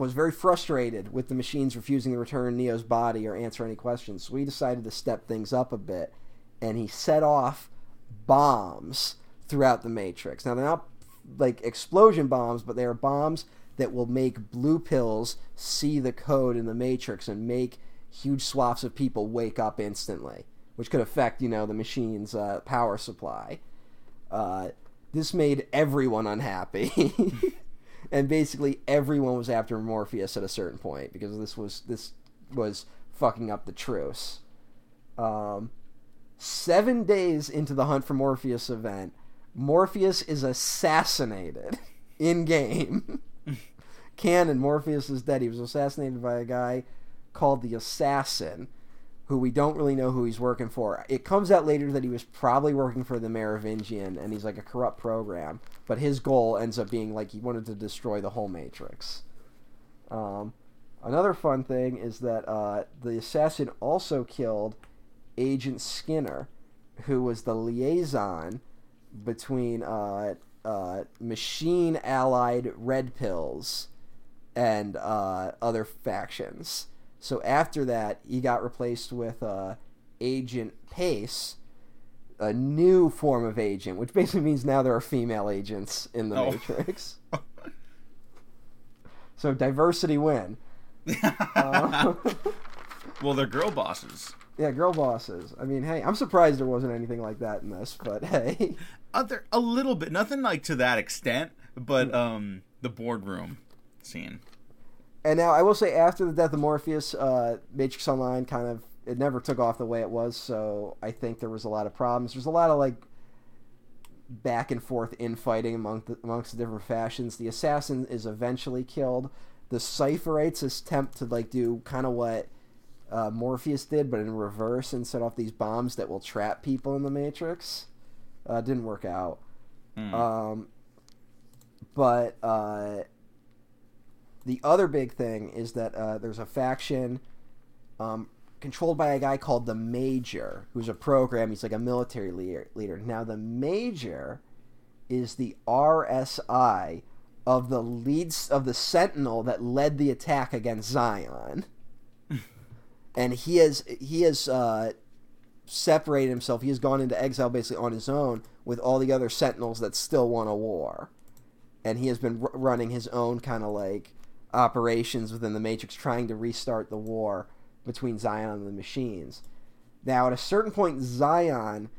was very frustrated with the machines refusing to return Neo's body or answer any questions. So he decided to step things up a bit, and he set off bombs throughout the Matrix. Now they're not like explosion bombs, but they are bombs that will make blue pills see the code in the Matrix and make huge swaths of people wake up instantly, which could affect you know the machine's uh, power supply. Uh, this made everyone unhappy. and basically everyone was after Morpheus at a certain point because this was this was fucking up the truce. Um, seven days into the hunt for Morpheus event, Morpheus is assassinated in game. Canon Morpheus is dead. He was assassinated by a guy called the Assassin, who we don't really know who he's working for. It comes out later that he was probably working for the Merovingian, and he's like a corrupt program. But his goal ends up being like he wanted to destroy the whole Matrix. Um, another fun thing is that uh, the assassin also killed Agent Skinner, who was the liaison between uh, uh, machine allied red pills and uh, other factions. So after that, he got replaced with uh, Agent Pace, a new form of agent, which basically means now there are female agents in the Oh. Matrix. so diversity win. Uh, well, they're girl bosses. yeah, girl bosses. I mean, hey, I'm surprised there wasn't anything like that in this, but hey. Other a little bit, nothing like to that extent, but um, the boardroom scene. And now I will say, after the death of Morpheus, uh, Matrix Online kind of it never took off the way it was. So I think there was a lot of problems. There's a lot of like back and forth infighting among the, amongst the different factions. The assassin is eventually killed. The Cypherites attempt to like do kind of what uh, Morpheus did, but in reverse and set off these bombs that will trap people in the Matrix. Uh, didn't work out. Mm. Um, but uh, the other big thing is that uh, there's a faction um, controlled by a guy called the Major, who's a program. He's like a military leader. leader. Now, the Major is the RSI of the leads of the Sentinel that led the attack against Zion, and he has he has uh, separated himself. He has gone into exile basically on his own with all the other Sentinels that still want a war, and he has been r- running his own kind of like operations within the Matrix, trying to restart the war between Zion and the machines. Now, at a certain point, Zion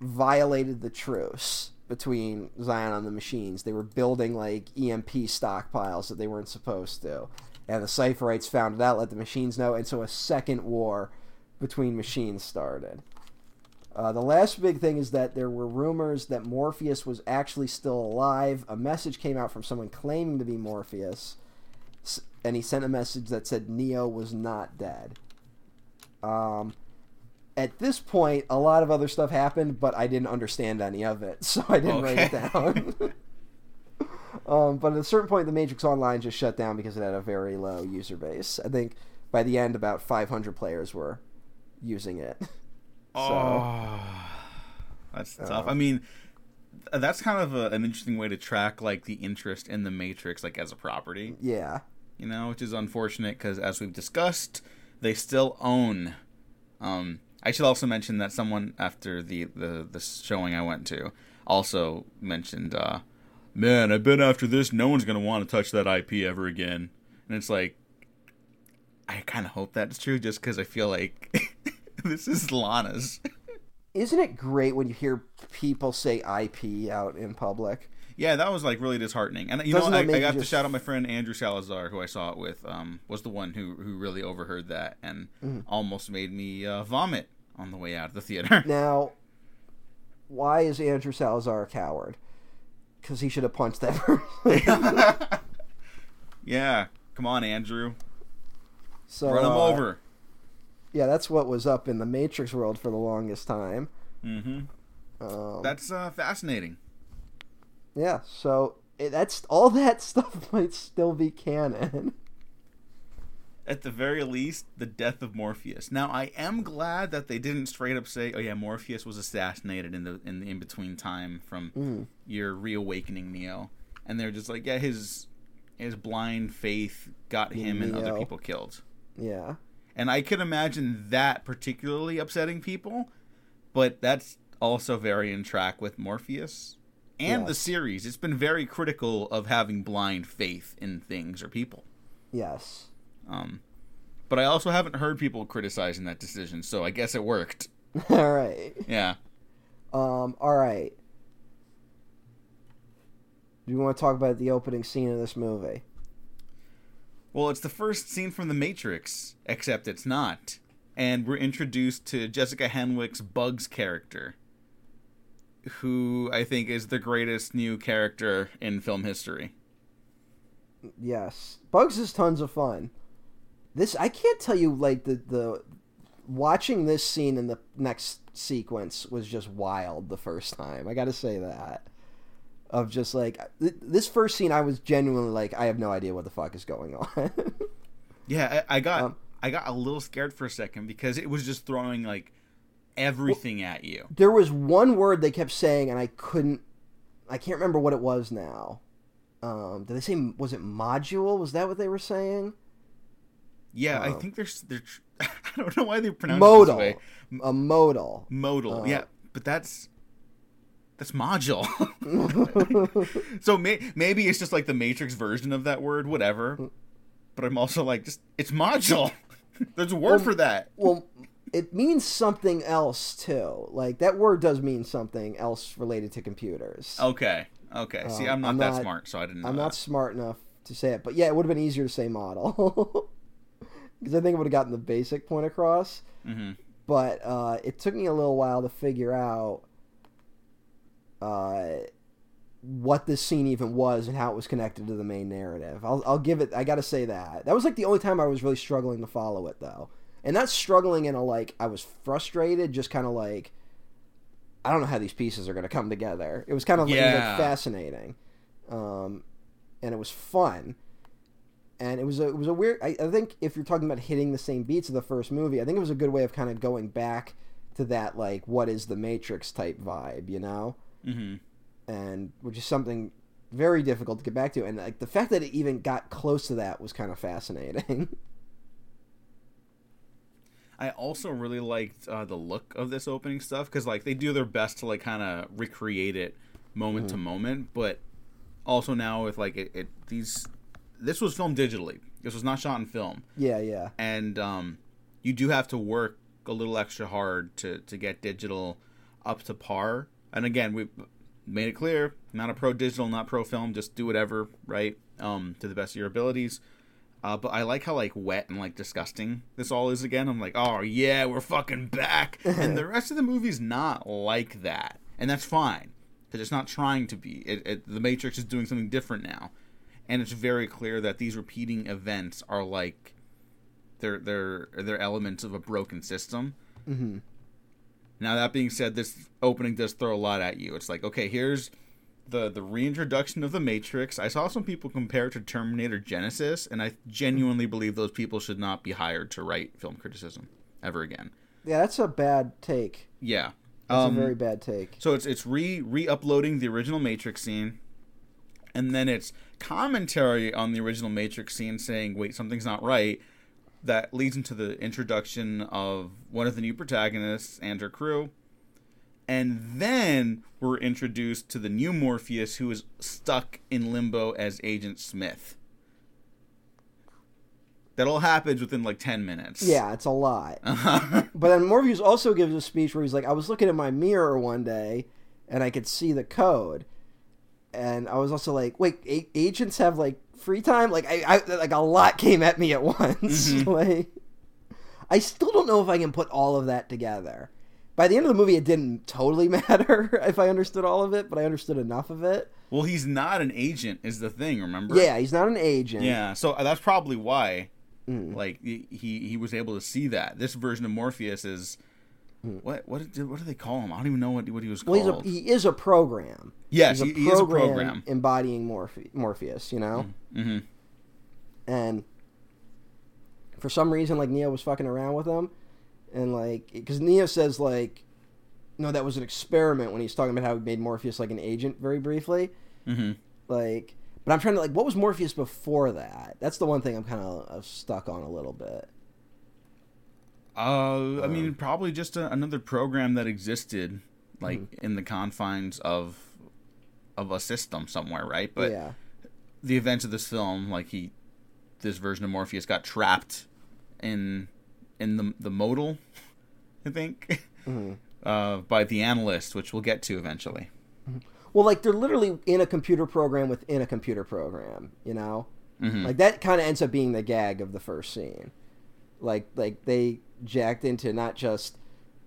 violated the truce between Zion and the machines. They were building like EMP stockpiles that they weren't supposed to. And the Cypherites found it out, let the machines know, and so a second war between machines started. Uh, the last big thing is that there were rumors that Morpheus was actually still alive. A message came out from someone claiming to be Morpheus, and he sent a message that said Neo was not dead. Um, at this point, a lot of other stuff happened, but I didn't understand any of it, so I didn't write it down. Um, but at a certain point, the Matrix Online just shut down because it had a very low user base. I think by the end, about 500 players were using it. Oh, that's tough. I mean, that's kind of a, an interesting way to track like the interest in the Matrix, like as a property. Yeah. You know, which is unfortunate because, as we've discussed, they still own. Um, I should also mention that someone after the the, the showing I went to also mentioned, uh, "Man, I bet after this, no one's gonna want to touch that IP ever again." And it's like, I kind of hope that's true, just because I feel like this is Lana's. Isn't it great when you hear people say IP out in public? Yeah, that was like really disheartening. And you Doesn't know, I, I got to shout out my friend Andrew Salazar, who I saw it with. Um, was the one who who really overheard that and Mm-hmm. almost made me uh, vomit on the way out of the theater. Now, why is Andrew Salazar a coward? Because he should have punched that person. yeah, come on, Andrew, so, run him uh, over. Yeah, that's what was up in the Matrix world for the longest time. hmm Um, That's uh, fascinating. Yeah, so that's all that stuff might still be canon. At the very least, the death of Morpheus. Now, I am glad that they didn't straight up say, "Oh yeah, Morpheus was assassinated in the in the in between time from Mm. your reawakening Neo," and they're just like, "Yeah, his his blind faith got him and other people killed." Yeah. And I could imagine that particularly upsetting people, but that's also very in track with Morpheus and the series. It's been very critical of having blind faith in things or people. Yes. Um, but I also haven't heard people criticizing that decision, so I guess it worked. all right. Yeah. Um. All right. Do you want to talk about the opening scene of this movie? Well, it's the first scene from The Matrix, except it's not. And we're introduced to Jessica Henwick's Bugs character, who I think is the greatest new character in film history. Yes. Bugs is tons of fun. This I can't tell you like the the watching this scene in the next sequence was just wild the first time. I got to say that. Of just like th- this first scene I was genuinely like I have no idea what the fuck is going on. Yeah, I, I got Um, I got a little scared for a second because it was just throwing like everything at you. there was one word they kept saying and I couldn't I can't remember what it was now. Um did they say was it module? Was that what they were saying? Yeah, I Oh. think there's they're tr- I don't know why they pronounce it Modal. this way. A modal. Modal. Uh, yeah, but that's that's module. so may, maybe it's just like the Matrix version of that word, whatever. But I'm also like, just it's module. There's a word for that. well, it means something else too. Like that word does mean something else related to computers. Okay. Okay. See, Um, I'm not I'm that not- smart, so I didn't know. I'm not smart enough to say it, but yeah, it would have been easier to say model because I think it would have gotten the basic point across. Mhm. But uh, it took me a little while to figure out uh, what this scene even was and how it was connected to the main narrative. I'll, I'll give it. I got to say that that was like the only time I was really struggling to follow it though, and not struggling in a like I was frustrated, just kind of like I don't know how these pieces are going to come together. It was kind of like, Yeah. like fascinating, um, and it was fun. And it was a it was a weird. I, I think if you're talking about hitting the same beats of the first movie, I think it was a good way of kind of going back to that like what is the Matrix type vibe, you know, Mhm. and which is something very difficult to get back to. And like the fact that it even got close to that was kind of fascinating. I also really liked uh, the look of this opening stuff because like they do their best to like kind of recreate it moment to moment, but also now with like it, it these this was filmed digitally. This was not shot in film, yeah, yeah, and um, you do have to work a little extra hard to to get digital up to par. And again, we made it clear: not a pro digital, not pro film. Just do whatever, right? Um, to the best of your abilities. Uh, but I like how like wet and like disgusting this all is again. I'm like, oh yeah, we're fucking back. and the rest of the movie's not like that, and that's fine because it's not trying to be. It, it, the Matrix is doing something different now, and it's very clear that these repeating events are like they're they're they're elements of a broken system. hmm Now that being said, this opening does throw a lot at you. It's like, okay, here's the the reintroduction of the Matrix. I saw some people compare it to Terminator Genisys, and I genuinely believe those people should not be hired to write film criticism ever again. Yeah, that's a bad take. Yeah. That's Um, a very bad take. So it's it's re re uploading the original Matrix scene, and then it's commentary on the original Matrix scene saying, "Wait, something's not right." That leads into the introduction of one of the new protagonists and her crew, and then we're introduced to the new Morpheus, who is stuck in limbo as Agent Smith. That all happens within like ten minutes. Yeah, it's a lot. But then Morpheus also gives a speech where he's like, I was looking in my mirror one day and I could see the code. And I was also like, wait, a- agents have like free time? Like, I, I like a lot came at me at once. Mm-hmm. like, I still don't know if I can put all of that together. By the end of the movie, it didn't totally matter if I understood all of it, but I understood enough of it. well, he's not an agent, is the thing. Remember? Yeah, he's not an agent. Yeah, so uh, that's probably why, Mm. like he he was able to see that. This version of Morpheus is what what did, what do they call him? I don't even know what what he was Mm. Well, called. he's a, he is a program. Yes, he's he- he is a program. embodying Morphe- Morpheus. You know, hmm and for some reason, like Neo was fucking around with him, and like because Neo says like, no, that was an experiment when he's talking about how he made Morpheus like an agent very briefly. hmm Like, but I'm trying to like, what was Morpheus before that? That's the one thing I'm kind of stuck on a little bit. Uh, I mean, probably just a, another program that existed, like Mm-hmm. in the confines of of a system somewhere, right? But yeah, the events of this film, like he, this version of Morpheus got trapped in in the the modal, I think, Mm-hmm. uh, by the analyst, which we'll get to eventually. well, like they're literally in a computer program within a computer program. You know, Mhm. like that kind of ends up being the gag of the first scene. Like, like they jacked into not just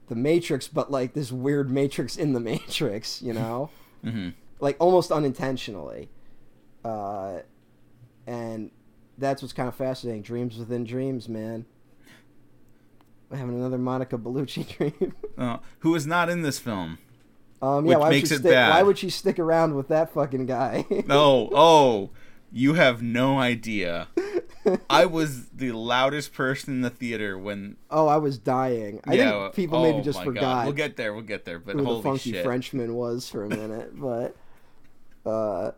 the Matrix, but like this weird Matrix in the Matrix. You know. hmm like almost unintentionally. Uh, and that's what's kind of fascinating. Dreams within dreams, man. Having another Monica Bellucci dream. Uh, who is not in this film? um, yeah, Which why makes would stick. Why would she stick around with that fucking guy? Oh, oh, you have no idea. I was the loudest person in the theater when. oh, I was dying. I yeah, think people oh maybe just God. forgot We'll get there. We'll get there. But who holy the funky shit! Frenchman was for a minute, but uh,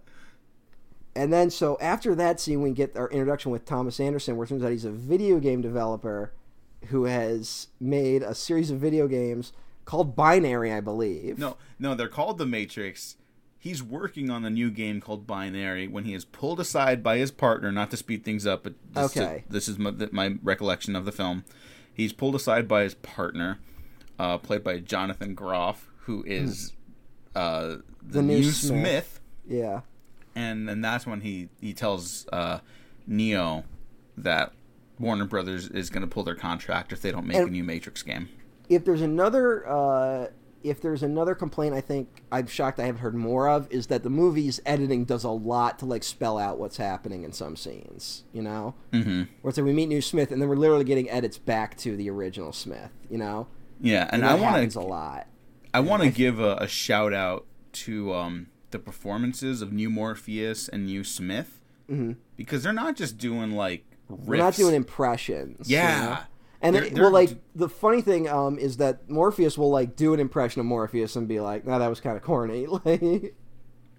and then so after that scene, we get our introduction with Thomas Anderson, where it turns out he's a video game developer who has made a series of video games called Binary, I believe. No, no, they're called the Matrix. He's working on a new game called Binary when he is pulled aside by his partner, not to speed things up, but this, Okay. this is my, my recollection of the film. He's pulled aside by his partner, uh, played by Jonathan Groff, who is uh, the, Hmm. The new new Smith. Smith. Yeah, and then that's when he he tells uh, Neo that Warner Brothers is going to pull their contract if they don't make And- a new Matrix game. if there's another uh, if there's another complaint I think I'm shocked I haven't heard more of is that the movie's editing does a lot to like spell out what's happening in some scenes, you know? hmm Where it's like we meet new Smith and then we're literally getting edits back to the original Smith, you know? Yeah, and, that I want to a lot. I want to give a, a shout out to um, the performances of New Morpheus and New Smith because they're not just doing like riffs. We're not doing impressions. you Yeah. know? And They're- it, they're well, like the funny thing um, is that Morpheus will like do an impression of Morpheus and be like, "No, that was kind of corny." Like,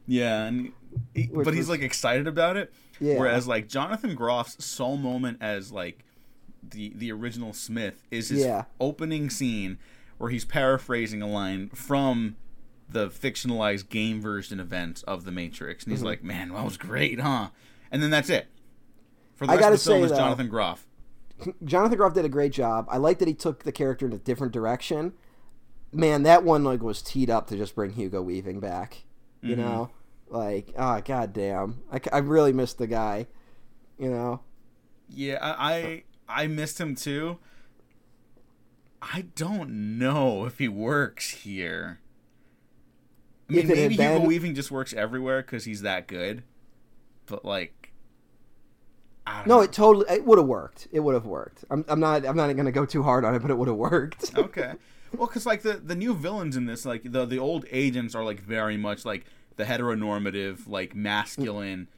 Yeah, and he, but he's like excited about it. Yeah. Whereas like Jonathan Groff's sole moment as like the the original Smith is his Yeah. opening scene where he's paraphrasing a line from the fictionalized game version event of the Matrix, and he's Mm-hmm. like, "Man, that was great, huh?" And then that's it. For the I gotta of the film say, is though- Jonathan Groff. Jonathan Groff did a great job. I like that he took the character in a different direction. Man, that one like was teed up to just bring Hugo Weaving back. You Mm-hmm. know, like oh god damn, I, I really missed the guy. You know, Yeah, I, I I missed him too. I don't know if he works here. I mean, If it had maybe Hugo Weaving just works everywhere because he's that good. But like, no, it totally it would have worked. It would have worked. I'm, I'm not I'm not gonna go too hard on it, but it would have worked. okay. Well, because like the the new villains in this, like the the old agents are like very much like the heteronormative, like masculine,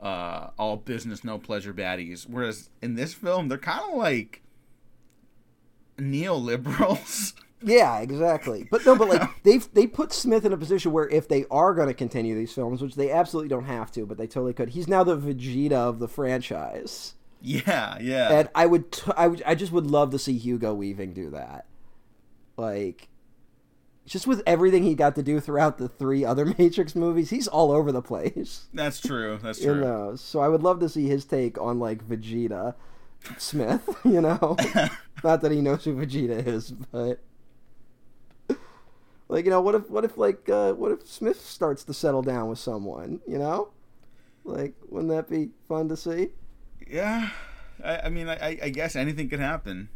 uh, all business no pleasure baddies. Whereas in this film, they're kind of like neoliberals. Yeah, exactly. But no, but like they've they put Smith in a position where if they are going to continue these films, which they absolutely don't have to, but they totally could. He's now the Vegeta of the franchise, yeah, yeah. and I would t- I would I just would love to see Hugo Weaving do that, like. Just with everything he got to do throughout the three other Matrix movies, he's all over the place That's true. That's true. those. So I would love to see his take on like Vegeta Smith. You know, not that he knows who Vegeta is, but like you know, what if what if like uh, what if Smith starts to settle down with someone? You know, like wouldn't that be fun to see? Yeah. I, I mean, I, I- guess anything could happen.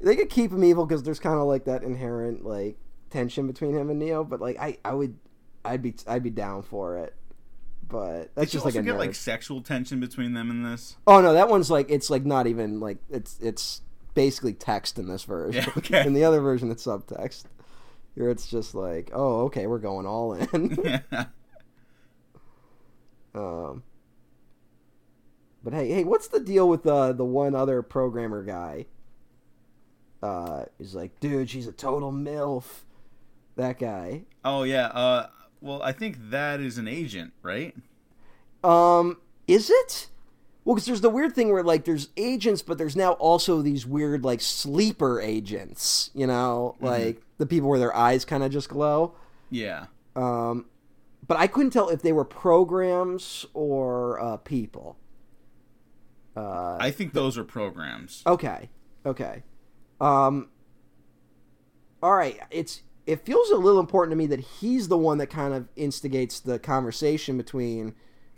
They could keep him evil because there's kind of like that inherent like tension between him and Neo. But like I I would I'd be I'd be down for it. But that's Did just like a get nerd. like sexual tension between them in this? Oh no, that one's like it's like not even like it's it's basically text in this version. Yeah, okay. in the other version, it's subtext. Here, it's just like, oh, okay, we're going all in. um, but hey, hey, what's the deal with uh, the one other programmer guy? Uh, he's like, dude, she's a total milf. That guy. Oh yeah. Uh. Well, I think that is an agent, right? Um, is it? Well, because there's the weird thing where like there's agents, but there's now also these weird like sleeper agents. You know, like the people where their eyes kind of just glow. Yeah. Um, but I couldn't tell if they were programs or uh, people. Uh, I think those are programs. okay, okay. Um, all right. It's it feels a little important to me that he's the one that kind of instigates the conversation between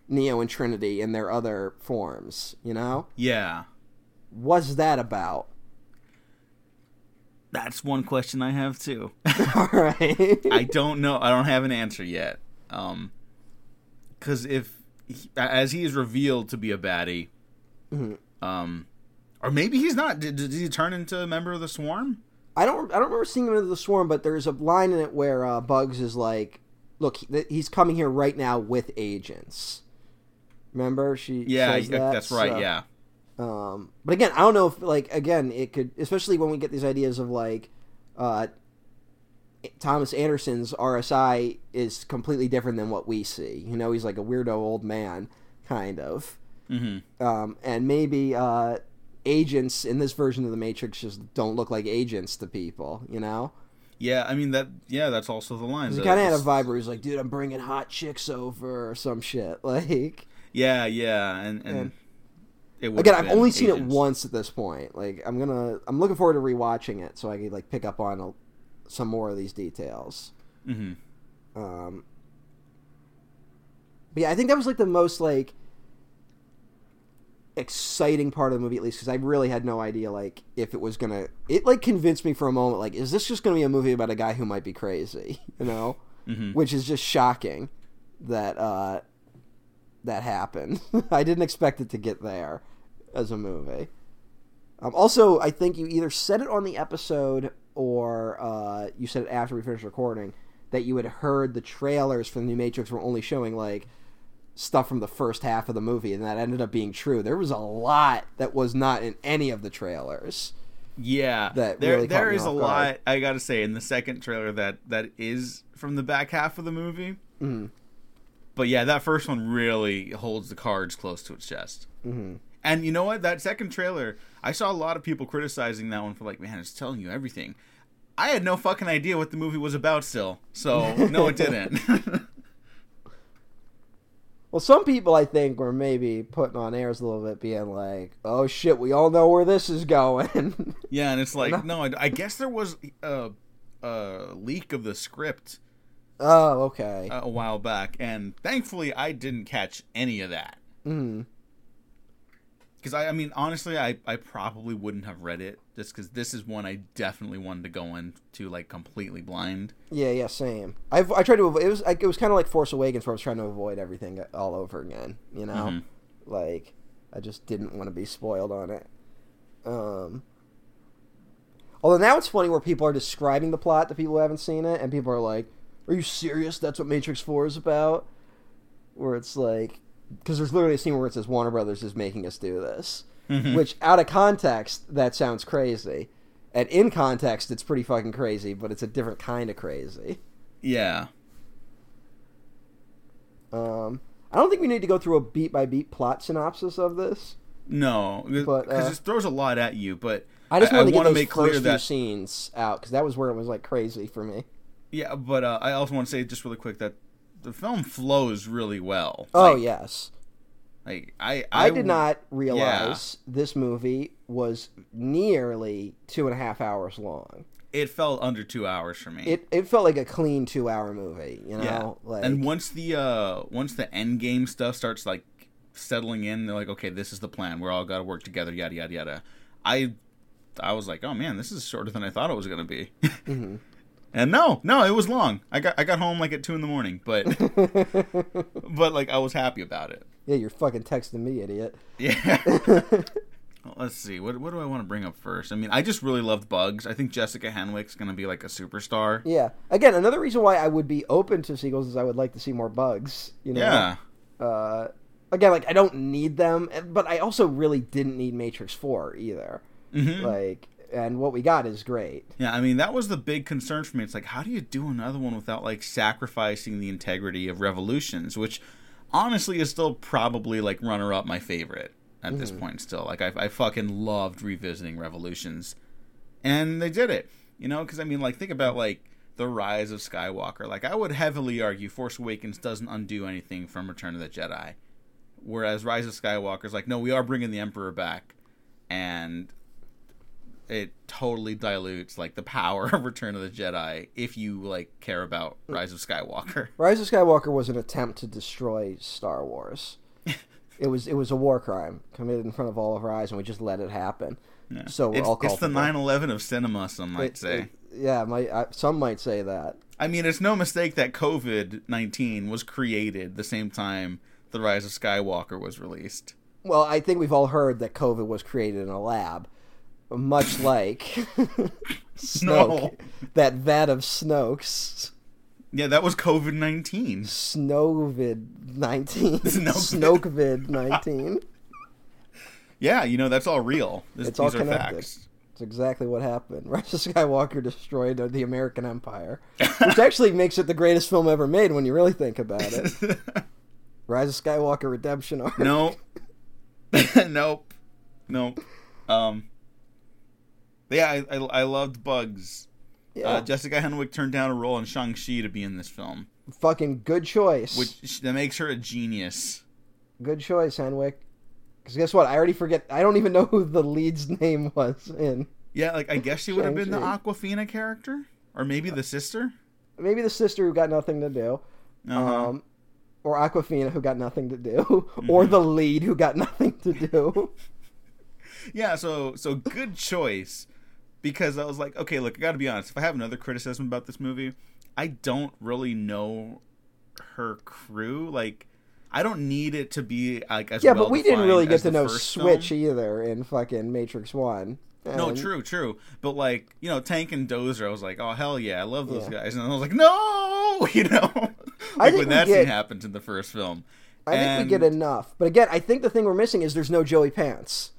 Neo and Trinity in their other forms. You know, Yeah. what's that about? That's one question I have too. all right. I don't know. I don't have an answer yet. Um, because if he, as he is revealed to be a baddie, Mhm. um, or maybe he's not. Did, did he turn into a member of the swarm? I don't I don't remember seeing him into the swarm, but there's a line in it where uh, Bugs is like, "Look, he's coming here right now with agents." Remember, she Yeah, that, that's right. so- yeah. Um, but again, I don't know if like again it could, especially when we get these ideas of like, uh, Thomas Anderson's RSI is completely different than what we see. You know, he's like a weirdo old man, kind of. hmm Um, and maybe uh, agents in this version of the Matrix just don't look like agents to people. You know. Yeah, I mean that. Yeah, that's also the line. He kind of had a vibe where he's like, "Dude, I'm bringing hot chicks over" or some shit. Like, Yeah, yeah, and and And- it again, I've only seen it once at this point. Like, I'm gonna, I'm looking forward to rewatching it so I can like pick up on a, some more of these details. Mhm. Um, but yeah, I think that was like the most like exciting part of the movie, at least, because I really had no idea like if it was gonna. It like convinced me for a moment, like, is this just gonna be a movie about a guy who might be crazy? You know, Mhm. which is just shocking that uh, that happened. I didn't expect it to get there as a movie. Um, also, I think you either said it on the episode or uh, you said it after we finished recording that you had heard the trailers for the New Matrix were only showing like stuff from the first half of the movie, and that ended up being true. There was a lot that was not in any of the trailers. Yeah, that there really there is a lot. I gotta say, in the second trailer, that that is from the back half of the movie. Mhm. But yeah, that first one really holds the cards close to its chest. Mhm. And you know what? That second trailer, I saw a lot of people criticizing that one for like, man, it's telling you everything. I had no fucking idea what the movie was about still. So no, it didn't. Well, some people I think were maybe putting on airs a little bit, being like, "Oh shit, we all know where this is going." yeah, and it's like, no, I, I guess there was a, a leak of the script oh, okay. a while back, and thankfully I didn't catch any of that. mm. Because I, I mean, honestly, I, I probably wouldn't have read it just because this is one I definitely wanted to go into like completely blind. Yeah, yeah, same. I've I tried to avoid. It was like it was kind of like Force Awakens, where I was trying to avoid everything all over again. You know, Mhm. like I just didn't want to be spoiled on it. Um. Although now it's funny where people are describing the plot to people who haven't seen it, and people are like, "Are you serious? That's what Matrix Four is about?" where it's like because there's literally a scene where it says Warner Brothers is making us do this, Mm-hmm. which out of context that sounds crazy, and in context it's pretty fucking crazy, but it's a different kind of crazy. Yeah. Um, I don't think we need to go through a beat by beat plot synopsis of this. No, because uh, it throws a lot at you. But I just wanted to get those make first clear few scenes out because that was where it was like crazy for me. Yeah. But uh, I also want to say just really quick that the film flows really well. Oh Like- yes, Like I, I, did not realize this movie was nearly two and a half hours long. It felt under two hours for me. It it felt like a clean two hour movie. You know, yeah. like and once the uh once the end game stuff starts like settling in, they're like, okay, this is the plan. We're all got to work together. Yada yada yada. I I was like, oh man, this is shorter than I thought it was gonna be. Mm-hmm. And no, no, it was long. I got I got home like at two in the morning, but but like I was happy about it. yeah, you're fucking texting me, idiot. Yeah. Well, let's see. What what do I want to bring up first? I mean, I just really loved Bugs. I think Jessica Henwick's gonna be like a superstar. Yeah. Again, another reason why I would be open to sequels is I would like to see more bugs. You know. Yeah. Uh, again, like I don't need them, but I also really didn't need Matrix Four either. Mhm. Like, and what we got is great. Yeah, I mean that was the big concern for me. It's like, how do you do another one without like sacrificing the integrity of Revolutions, which honestly is still probably like runner up my favorite at this mm-hmm. point. Still, like I, I fucking loved revisiting Revolutions, and they did it. You know, because I mean, like think about like the rise of Skywalker. Like I would heavily argue Force Awakens doesn't undo anything from Return of the Jedi, whereas Rise of Skywalker is like, no, we are bringing the Emperor back, and it totally dilutes like the power of Return of the Jedi if you like care about Rise of Skywalker. Rise of Skywalker was an attempt to destroy Star Wars. it was it was a war crime committed in front of all of our eyes, and we just let it happen. Yeah. So we're it's, all it's the culpable. 9/11 of cinema, some might It- say. it- yeah, my, I, some might say that. I mean, it's no mistake that COVID 19 was created the same time the Rise of Skywalker was released. Well, I think we've all heard that COVID was created in a lab, much like Snoke, No. that vat of Snokes. Yeah, that was COVID 19. Snowvid nineteen. Snokevid. Nineteen. Yeah, you know, that's all real. This, It's all connected. facts. It's exactly what happened. Rise of Skywalker destroyed the American Empire, which actually makes it the greatest film ever made when you really think about it. Rise of Skywalker Redemption arc. No. nope. Nope. Um. Yeah, I, I, I loved Bugs. Yeah, Uh, Jessica Henwick turned down a role in Shang Chi to be in this film, fucking good choice. which that makes her a genius. Good choice, Henwick. Because guess what? I already forget. I don't even know who the lead's name was in. Yeah, like I guess she would have been the Awkwafina character, or maybe the sister. Maybe the sister who got nothing to do. Uh-huh. Um, or Awkwafina who got nothing to do. or the lead who got nothing to do. Yeah, so so good choice because I was like, okay, look, I got to be honest. If I have another criticism about this movie, I don't really know her crew. Like, I don't need it to be like as yeah, but we didn't really get to know Switch film. either in fucking Matrix 1. No, true, true. But like, you know, Tank and Dozer, I was like, oh hell yeah, I love those Yeah. guys, and I was like, no, you know, I like think when that get- scene happened in the first film. I think And- we get enough. But again, I think the thing we're missing is there's no Joey Pants.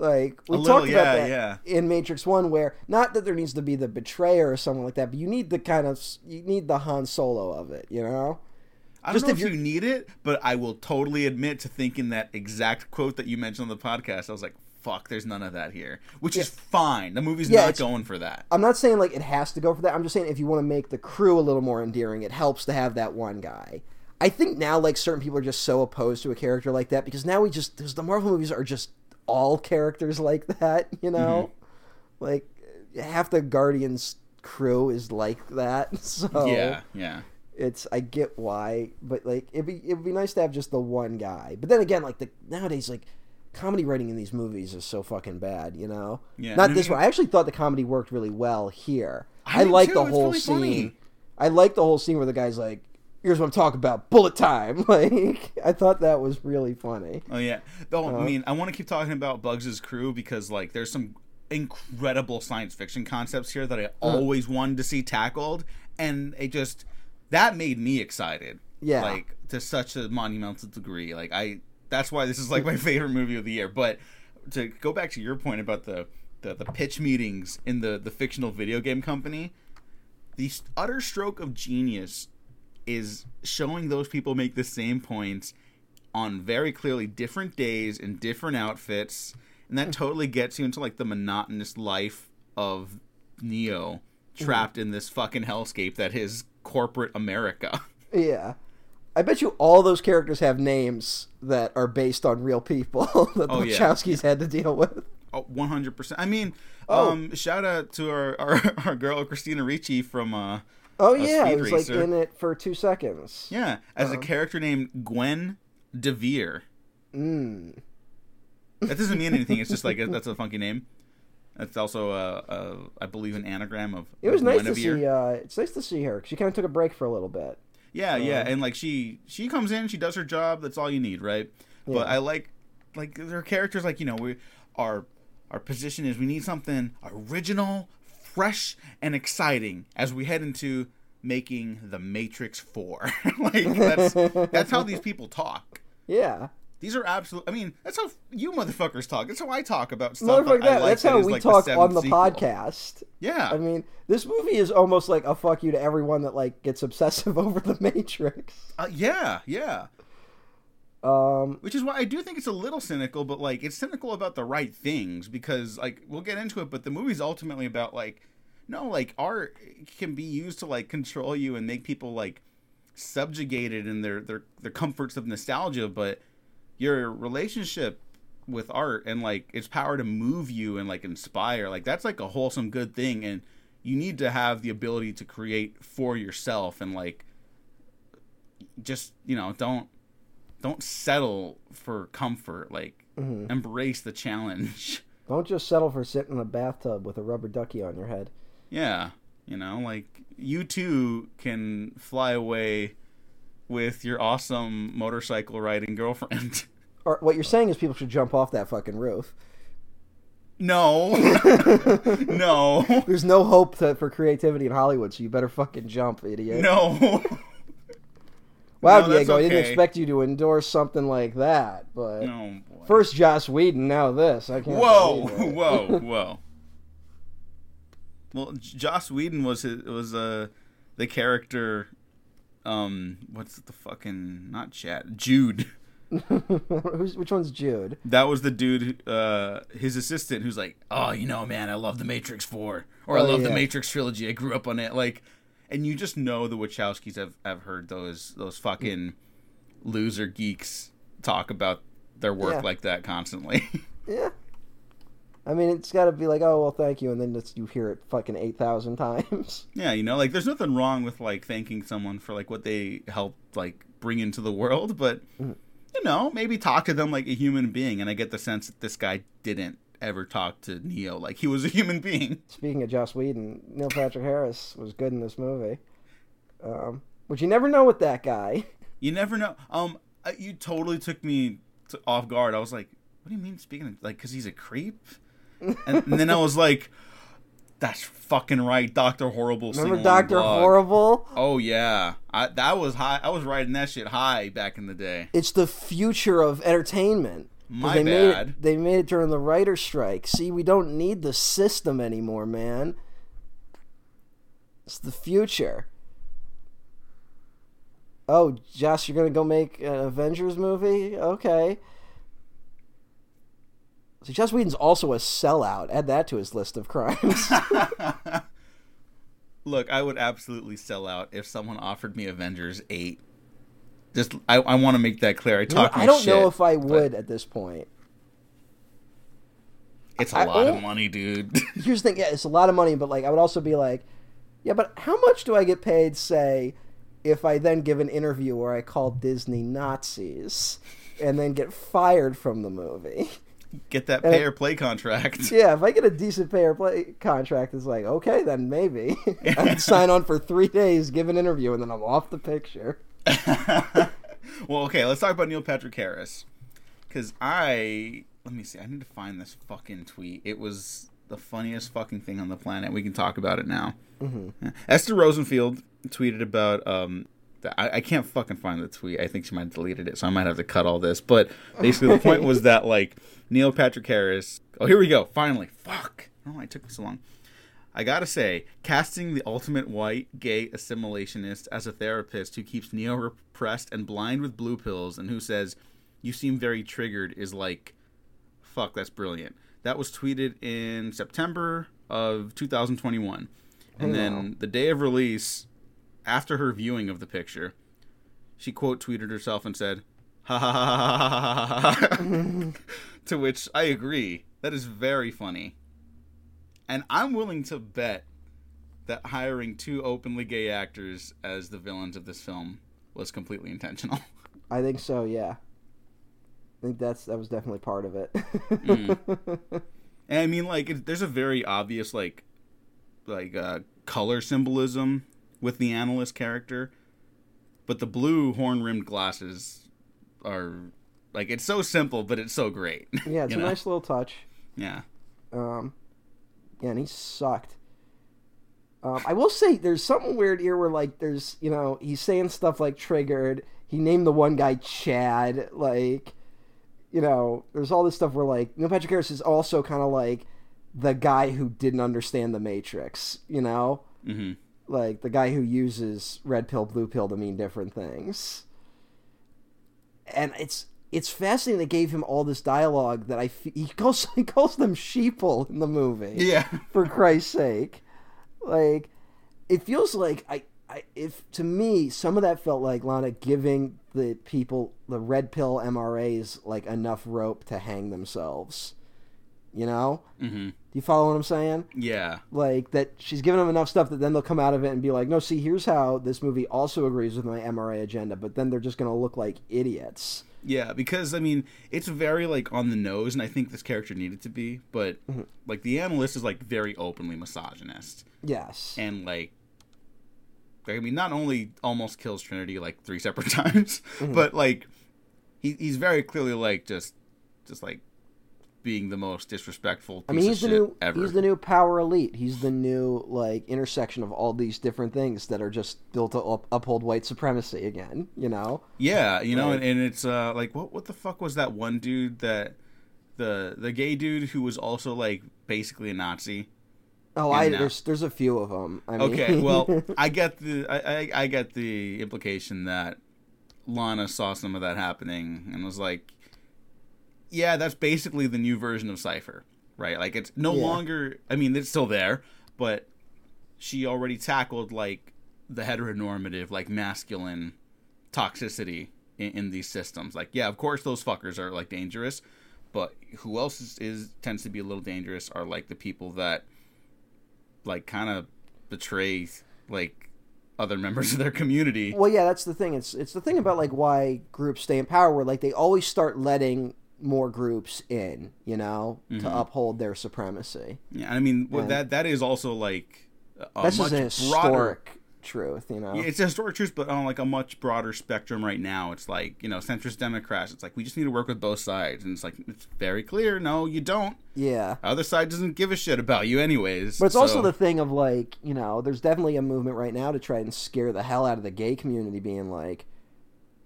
Like we little, talked about yeah, that yeah. in Matrix One, where not that there needs to be the betrayer or someone like that, but you need the kind of you need the Han Solo of it, you know? I Just don't if know if, you're- you need it, but I will totally admit to thinking that exact quote that you mentioned on the podcast. I was like, "Fuck, there's none of that here," which is fine. The movie's Yeah, not going for that. I'm not saying like it has to go for that. I'm just saying if you want to make the crew a little more endearing, it helps to have that one guy. I think now like certain people are just so opposed to a character like that because now we just because the Marvel movies are just all characters like that, you know, Mm-hmm. like half the Guardians crew is like that. So Yeah, yeah. it's I get why, but like it'd be it'd be nice to have just the one guy. But then again, like the nowadays like comedy writing in these movies is so fucking bad, you know. Yeah, Not and this you- one. I actually thought the comedy worked really well here. I I, like too. the whole really scene. funny. I like the whole scene where the guy's like, "Here's what I'm talking about, bullet time." Like I thought that was really funny. Oh yeah. Though Uh-huh. I mean, I want to keep talking about Bugs' crew because like there's some incredible science fiction concepts here that I Uh-huh. always wanted to see tackled, and it just that made me excited. Yeah. Like to such a monumental degree. Like I, that's why this is like my favorite movie of the year. But to go back to your point about the the, the pitch meetings in the the fictional video game company, the utter stroke of genius is showing those people make the same points on very clearly different days in different outfits and that totally gets you into like the monotonous life of neo trapped in this fucking hellscape that is corporate america Yeah. I bet you all those characters have names that are based on real people that the Oh, yeah. Had to deal with. Oh, 100% i mean Oh. um shout out to our, our our girl christina ricci from uh Oh A yeah, it was like in it for two seconds. yeah as a Uh-huh. character named gwen devere Mm. that doesn't mean anything it's just like a, that's a funky name that's also a, a i believe an anagram of It was nice to see. Uh, it's nice to see her. She kind of took a break for a little bit. Yeah, yeah, Uh, and like she she comes in, she does her job. That's all you need, right? But I like like their characters. Like you know, we our our position is we need something original, fresh, and exciting as we head into making the Matrix Four. like that's that's how these people talk. Yeah, These are absolute. I mean, that's how you motherfuckers talk. That's how I talk about stuff. That, like that's that we like, talk seventh on the sequel. podcast. Yeah, I mean, this movie is almost like a fuck you to everyone that like gets obsessive over the Matrix. uh, yeah, yeah. Um, Which is why I do think it's a little cynical, but like it's cynical about the right things because like we'll get into it, but the movie's ultimately about like no, like art can be used to like control you and make people like subjugated in their their their comforts of nostalgia, but your relationship with art and like its power to move you and like inspire, like that's like a wholesome good thing and you need to have the ability to create for yourself and like just, you know, don't don't settle for comfort like mhm. embrace the challenge don't just settle for sitting in a bathtub with a rubber ducky on your head. yeah you know like you too can fly away with your awesome motorcycle riding girlfriend Or what you're saying is people should jump off that fucking roof. no no There's no hope to, for creativity in Hollywood, so you better fucking jump, idiot. no wow, no, Diego, I didn't expect you to endorse something like that, but no boy. first Joss Whedon, now this. I can't. whoa whoa whoa well joss whedon was his, was uh the character um what's the fucking not chad jude Who's, which one's Jude? That was the dude, uh, his assistant, who's like, "Oh, you know, man, I love the Matrix Four, or I Oh, love the. Matrix trilogy. I grew up on it." Like, and you just know the Wachowskis have have heard those those fucking loser geeks talk about their work Yeah. like that constantly. Yeah. I mean, it's got to be like, oh well, thank you, and then you hear it fucking eight thousand times. yeah, you know, like there's nothing wrong with like thanking someone for like what they helped like bring into the world, but Mhm. you know, maybe talk to them like a human being. And I get the sense that this guy didn't ever talk to Neo like he was a human being. Speaking of Joss Whedon, Neil Patrick Harris was good in this movie. Um, but you never know with that guy. You never know. Um, you totally took me to, off guard. I was like, "What do you mean speaking of like? Because he's a creep?" And, and then I was like, "That's fucking right, Doctor Horrible." Remember Doctor. Horrible? Oh yeah, I, that was high. I was riding that shit high back in the day. It's the future of entertainment. My they Made bad. it, they made it during the writer strike. See, we don't need the system anymore, man. It's the future. Oh, Josh, you're gonna go make an Avengers movie? Okay. So Joss Whedon's also a sellout. Add that to his list of crimes. Look, I would absolutely sell out if someone offered me Avengers eight. Just, I, I want to make that clear. I You know, talk. I don't shit, know if I would at this point. It's a I- lot oh. of money, dude. here's the thing yeah it's a lot of money but like i would also be like yeah but how much do i get paid say if i then give an interview where i call disney nazis and then get fired from the movie Get that And- pay or play contract. yeah if i get a decent pay or play contract it's like okay then maybe i'd sign on for three days give an interview and then i'm off the picture well, okay, let's talk about Neil Patrick Harris. Because I. Let me see. I need to find this fucking tweet. It was the funniest fucking thing on the planet. We can talk about it now. Mhm. Esther Rosenfield tweeted about um, I, I can't fucking find the tweet. I think she might have deleted it, so I might have to cut all this. But basically, the point was that like Neil Patrick Harris. Oh, here we go. Finally, fuck. Oh, I don't know why it took me so long. I gotta say, casting the ultimate white, gay assimilationist as a therapist who keeps Neo repressed and blind with blue pills and who says, You seem very triggered is like, fuck, that's brilliant. That was tweeted in September of 2021. And oh, then wow. the day of release, after her viewing of the picture, she quote tweeted herself and said, ha ha ha ha ha ha ha. To which I agree. That is very funny. And I'm willing to bet that hiring two openly gay actors as the villains of this film was completely intentional. I think so. Yeah. I think that's that was definitely part of it. And I mean, like, it, there's a very obvious, like, like uh, color symbolism with the analyst character, but the blue horn-rimmed glasses are like it's so simple, but it's so great. yeah, it's a know? nice little touch. Yeah. Um, yeah, and he sucked. Um, I will say there's something weird here where like there's you know he's saying stuff like triggered. He named the one guy Chad. Like, you know, there's all this stuff where like Neil Patrick Harris is also kind of like the guy who didn't understand the Matrix. You know, hmm like the guy who uses red pill, blue pill to mean different things. And it's it's fascinating. They gave him all this dialogue that I f- he calls he calls them sheeple in the movie Yeah. for Christ's sake. Like, it feels like I, I, if to me, some of that felt like Lana giving the people the red pill MRAs like enough rope to hang themselves. You know, hmm do you follow what I'm saying? Yeah. Like that, she's giving them enough stuff that then they'll come out of it and be like, "No, see, here's how this movie also agrees with my MRA agenda," but then they're just gonna look like idiots. Yeah, because I mean, it's very like on the nose, and I think this character needed to be, but mm-hmm. like the analyst is like very openly misogynist, Yes. and like, like, I mean, not only almost kills Trinity like three separate times, mm-hmm. but like, he he's very clearly like just, just like, being the most disrespectful. I mean, he's the new ever. he's the new power elite. He's the new like intersection of all these different things that are just built to up, uphold white supremacy again. You know? Yeah, you know, and, and it's uh like what what the fuck was that one dude that the the gay dude who was also like basically a Nazi. Oh, I now- there's there's a few of them. I mean, Okay, well, I get the I, I I get the implication that Lana saw some of that happening and was like, yeah, that's basically the new version of Cypher, right? Like it's no Yeah. longer. I mean, it's still there, but she already tackled like the heteronormative, like masculine toxicity in, in these systems. Like, yeah, of course those fuckers are like dangerous, but who else is, is tends to be a little dangerous are like the people that like kind of betray like other members of their community. Well, yeah, that's the thing. It's it's the thing about like why groups stay in power, where like they always start letting more groups in, you know, Mm-hmm. to uphold their supremacy. Yeah, I mean well, And- that that is also like a That's much just a broader. historic truth, you know. Yeah, it's a historic truth, but on like a much broader spectrum right now. It's like you know, centrist Democrats. It's like we just need to work with both sides, and it's like it's very clear. No, you don't. yeah. Other side doesn't give a shit about you, anyways. But it's also the thing of like, you know, there's definitely a movement right now to try and scare the hell out of the gay community, being like,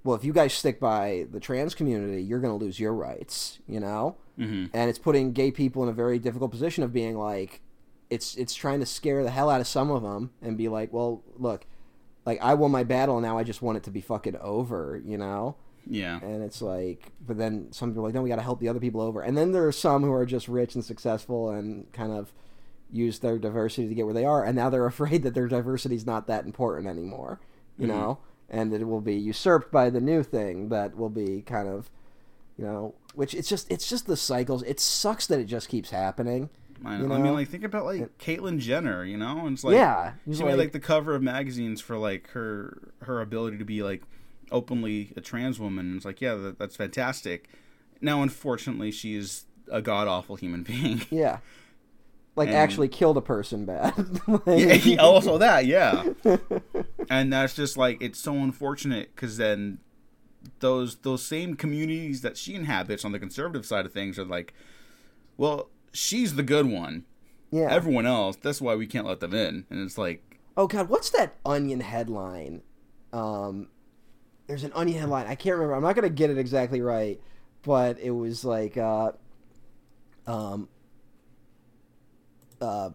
well, if you guys stick by the trans community, you're going to lose your rights, you know? Mhm. And it's putting gay people in a very difficult position of being like, it's it's trying to scare the hell out of some of them and be like, well, look, like I won my battle, now I just want it to be fucking over, you know? yeah. And it's like, but then some people are like, no, we got to help the other people over. And then there are some who are just rich and successful and kind of use their diversity to get where they are. And now they're afraid that their diversity is not that important anymore, you Mm-hmm. know? And that it will be usurped by the new thing that will be kind of, you know, which it's just, it's just the cycles. It sucks that it just keeps happening. I, you I mean, like think about like Caitlyn Jenner, you know, and it's like Yeah, she made like- like the cover of magazines for like her her ability to be like openly a trans woman. And it's like, yeah, that, that's fantastic. Now, unfortunately, she is a god awful human being. Yeah. Like And- actually killed a person bad. yeah, also that, yeah. And that's just like it's so unfortunate because then those those same communities that she inhabits on the conservative side of things are like, well, she's the good one. yeah. Everyone else, that's why we can't let them in. And it's like, Oh god, what's that Onion headline um, there's an Onion headline. I can't remember. I'm not gonna get it exactly right, but it was like, uh, um, uh,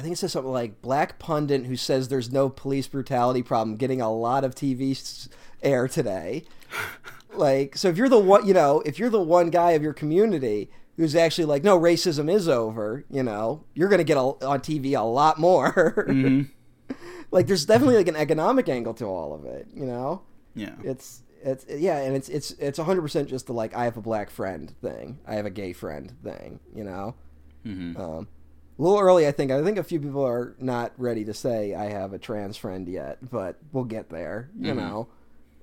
I think it says something like black pundit who says there's no police brutality problem getting a lot of TV air today. like, so if you're the one, you know, if you're the one guy of your community who's actually like, no, racism is over, you know, you're gonna get a, on TV a lot more. Mhm. like, there's definitely like an economic angle to all of it, you know. Yeah. It's it's yeah, and it's it's it's 100 percent just the like I have a black friend thing, I have a gay friend thing, you know. hmm Um, a little early, I think. I think a few people are not ready to say I have a trans friend yet, but we'll get there. You Mhm. know.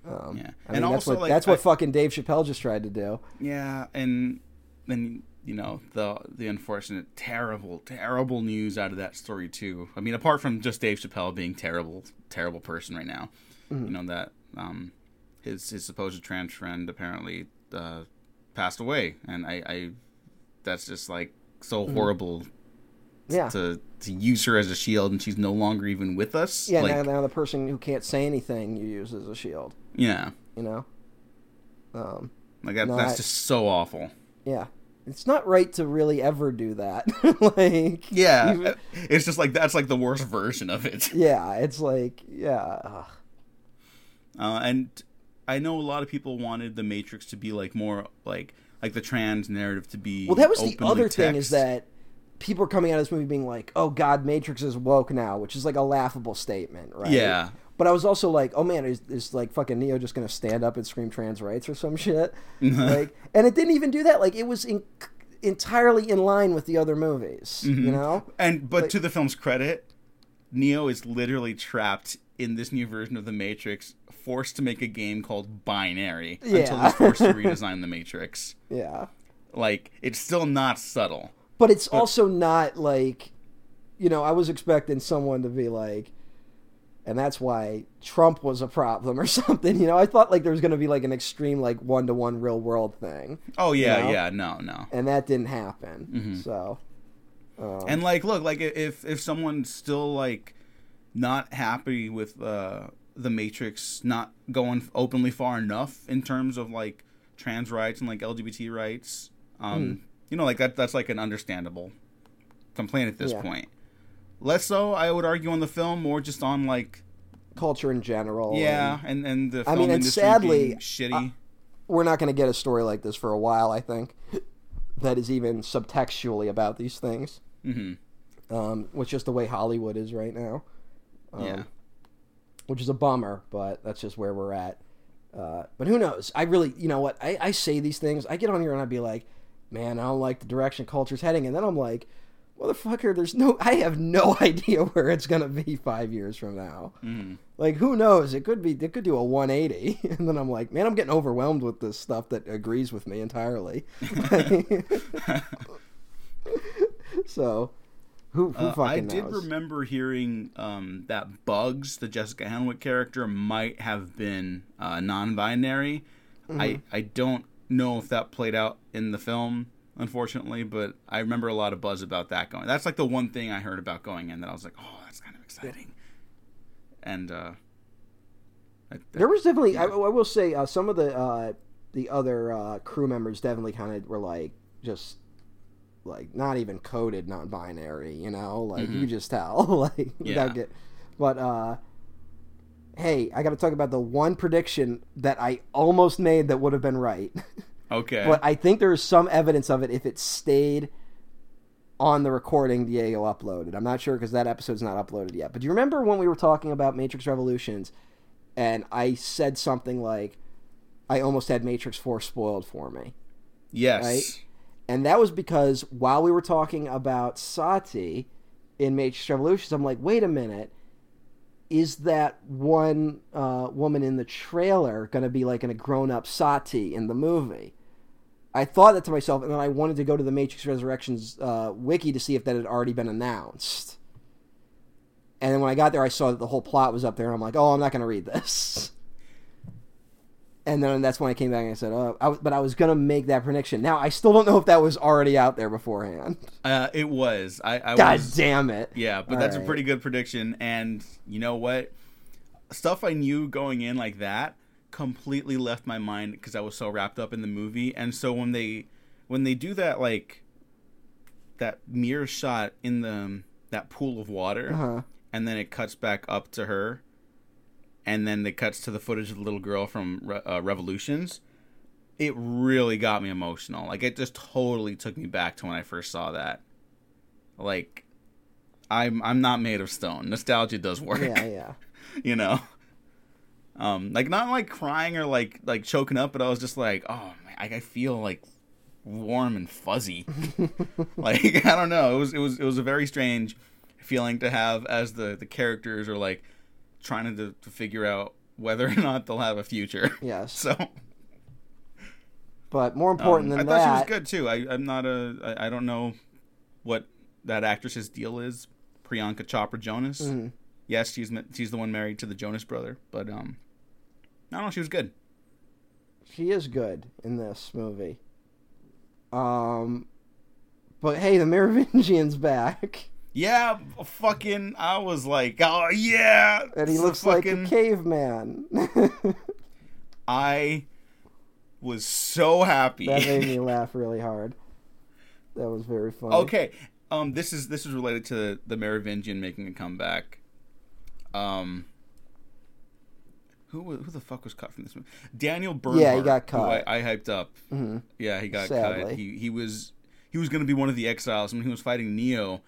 Um, Yeah. I And mean, that's also, what like, that's what I- fucking Dave Chappelle just tried to do. Yeah, and then you know the the unfortunate, terrible, terrible news out of that story too. I mean, apart from just Dave Chappelle being terrible, terrible person right now, Mm-hmm. you know that um, his his supposed trans friend apparently uh, passed away, and I, I that's just like so horrible Mm-hmm. Yeah. to to use her as a shield, and she's no longer even with us. Yeah. like, now, now the person who can't say anything you use as a shield. yeah, You know. Um, like that, that's just so awful. yeah. It's not right to really ever do that. like. Yeah, even- it's just like that's like the worst version of it. yeah. It's like yeah. Uh, and I know a lot of people wanted the Matrix to be like more like like the trans narrative to be. Well, that was the other thing is that people are coming out of this movie being like, "Oh God, Matrix is woke now," which is like a laughable statement, right? Yeah. But I was also like, "Oh man, is, is like fucking Neo just gonna stand up and scream trans rights or some shit?" like, and it didn't even do that. Like, it was in, entirely in line with the other movies, Mm-hmm. you know? And but like- to the film's credit, Neo is literally trapped in this new version of the Matrix, forced to make a game called Binary until he's forced to redesign the Matrix. Yeah. Like it's still not subtle. But it's also not like, you know, I was expecting someone to be like, and that's why Trump was a problem or something. You know, I thought like there was going to be like an extreme like one to one real world thing, Oh yeah, know? yeah, no, no. and that didn't happen. So, um, And like, look, like if if someone's still like not happy with uh, the Matrix not going openly far enough in terms of like trans rights and like LGBT rights, um, you know, like that that's like an understandable complaint at this Yeah. point. Less so, I would argue, on the film, more just on like culture in general. yeah, and and and the I mean, and industry sadly, shitty. we're not going to get a story like this for a while. I think that is even subtextually about these things. hmm um, which is the way Hollywood is right now. Um, Yeah. Which is a bummer, but that's just where we're at. Uh, but who knows? I really, you know what? I, I say these things. I get on here and I'd be like, man, I don't like the direction culture's heading. And then I'm like, motherfucker, there's no, I have no idea where it's going to be five years from now. hmm Like, who knows? It could be, it could do a 180. And then I'm like, man, I'm getting overwhelmed with this stuff that agrees with me entirely. so, who, who Uh, I knows? did remember hearing um, that Bugs, the Jessica Henwick character, might have been uh, non-binary. Mm-hmm. I I don't know if that played out in the film, unfortunately, but I remember a lot of buzz about that going. That's like the one thing I heard about going in that I was like, oh, that's kind of exciting. And uh, I- There was definitely, I, I will say, uh, some of the uh, the other uh, crew members definitely kind of were like just like not even coded non-binary, you know, like you just tell, like Mm-hmm. Yeah. without get. But uh, hey, I got to talk about the one prediction that I almost made that would have been right, okay. but I think there is some evidence of it if it stayed on the recording Diego uploaded. I'm not sure because that episode's not uploaded yet. But do you remember when we were talking about Matrix Revolutions and I said something like, I almost had Matrix 4 spoiled for me? yes. right? And that was because while we were talking about Sati in Matrix Revolutions, I'm like, wait a minute. Is that one uh, woman in the trailer going to be like in a grown up Sati in the movie? I thought that to myself, and then I wanted to go to the Matrix Resurrections uh, wiki to see if that had already been announced. And then when I got there, I saw that the whole plot was up there, and I'm like, oh, I'm not going to read this. And then that's when I came back and I said, oh, I, was- but I was going to make that prediction. Now, I still don't know if that was already out there beforehand. Uh, it was. I, I God was. damn it. Yeah, but All that's a pretty good prediction. And you know what? stuff I knew going in like that completely left my mind because I was so wrapped up in the movie. And so when they when they do that like that mirror shot in the that pool of water, Uh-huh. and then it cuts back up to her, and then the cuts to the footage of the little girl from Re- uh, Revolutions. It really got me emotional. Like it just totally took me back to when I first saw that. Like, I'm I'm not made of stone. Nostalgia does work. Yeah, yeah. you know. Um, like not like crying or like like choking up, but I was just like, oh man, I, I feel like warm and fuzzy. like I don't know. It was it was it was a very strange feeling to have as the the characters are like trying to to figure out whether or not they'll have a future. Yes. So But more important um, than I thought she was good too. I I'm not a I, I don't know what that actress's deal is. Priyanka Chopra Jonas. Mhm. Yes, she's she's the one married to the Jonas brother, but um, I don't know. She was good. she is good in this movie. Um, but hey, the Merovingian's back, Yeah, fucking. I was like, oh yeah, and he looks fucking, like a caveman. I was so happy. that made me laugh really hard. That was very funny. okay, um, this is this is related to the Merovingian making a comeback. Um, who who the fuck was cut from this movie? Daniel Bernhardt. Yeah, he got cut. I, I hyped up. Mhm. Yeah, he got Sadly. cut. He he was he was going to be one of the exiles. When he was fighting Neo,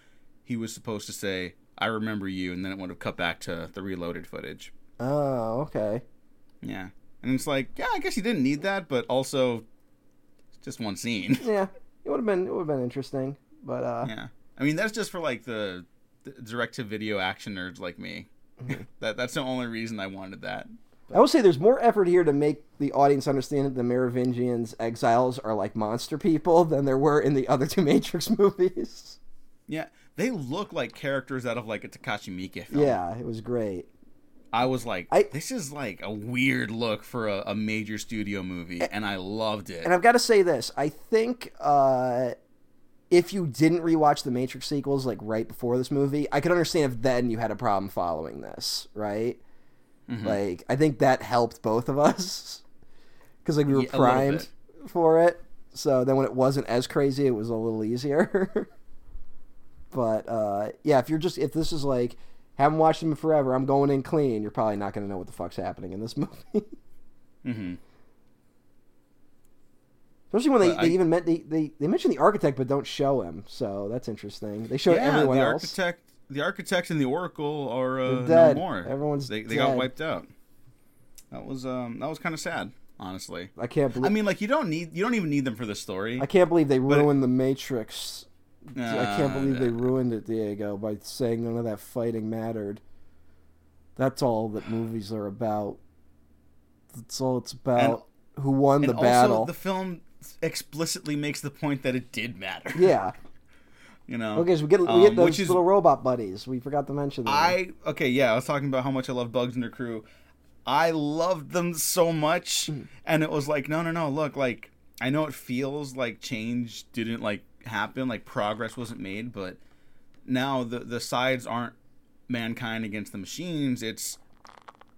he was supposed to say, "I remember you," and then it would have cut back to the reloaded footage. Oh, okay. Yeah, and it's like, yeah, I guess he didn't need that, but also, just one scene. Yeah, it would have been it would have been interesting, but uh, yeah, I mean that's just for like the, the direct to video action nerds like me. Mm-hmm. that that's the only reason I wanted that. I will say there's more effort here to make the audience understand that the Merovingians exiles are like monster people than there were in the other two Matrix movies. Yeah, they look like characters out of like a Takashi Miike film. Yeah, it was great. I was like, I- this is like a weird look for a, a major studio movie, and I loved it. And I've got to say this: I think uh, if you didn't rewatch the Matrix sequels like right before this movie, I could understand if then you had a problem following this, right? Mm-hmm. Like, I think that helped both of us because like we were Yeah, primed for it. So then when it wasn't as crazy, it was a little easier. but uh, yeah, if you're just if this is like haven't watched them forever, I'm going in clean. You're probably not going to know what the fuck's happening in this movie. hmm Especially when they, I- even meant they, they they mention the architect but don't show him, so that's interesting. They show Yeah, everyone the else. architect, the architect, and the Oracle are uh, dead. no more. Everyone's they they got wiped out. That was um that was kind of sad, honestly. I can't believe I mean, like you don't need you don't even need them for the story. I can't believe they But it- ruined the Matrix. I can't Uh, believe they ruined it, Diego, by saying none of that fighting mattered. That's all that movies are about. That's all it's about. Who won And the battle? the film explicitly makes the point that it did matter. yeah. you know. Okay, so we get we Um, get those which is- little robot buddies. We forgot to mention them. I okay, yeah, I was talking about how much I love Bugs and their crew. I loved them so much, Hmm. and it was like, no, no, no. Look, like I know it feels like change didn't like happen, like progress wasn't made, but now the the sides aren't mankind against the machines. It's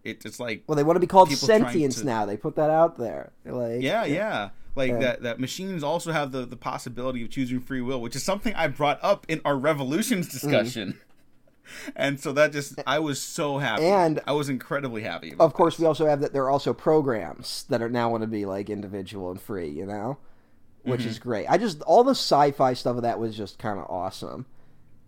it, it's like well, they want to be called sentience to- now. They put that out there. They're like, yeah, yeah. Like Yeah. that that machines also have the the possibility of choosing free will, which is something I brought up in our revolutions Mm. discussion. And so that just I was so happy. And- I was incredibly happy. Of course, this. we also have that there are also programs that are now want to be like individual and free. You know, which Mm-hmm. is great. I just all the sci-fi stuff of that was just kind of awesome.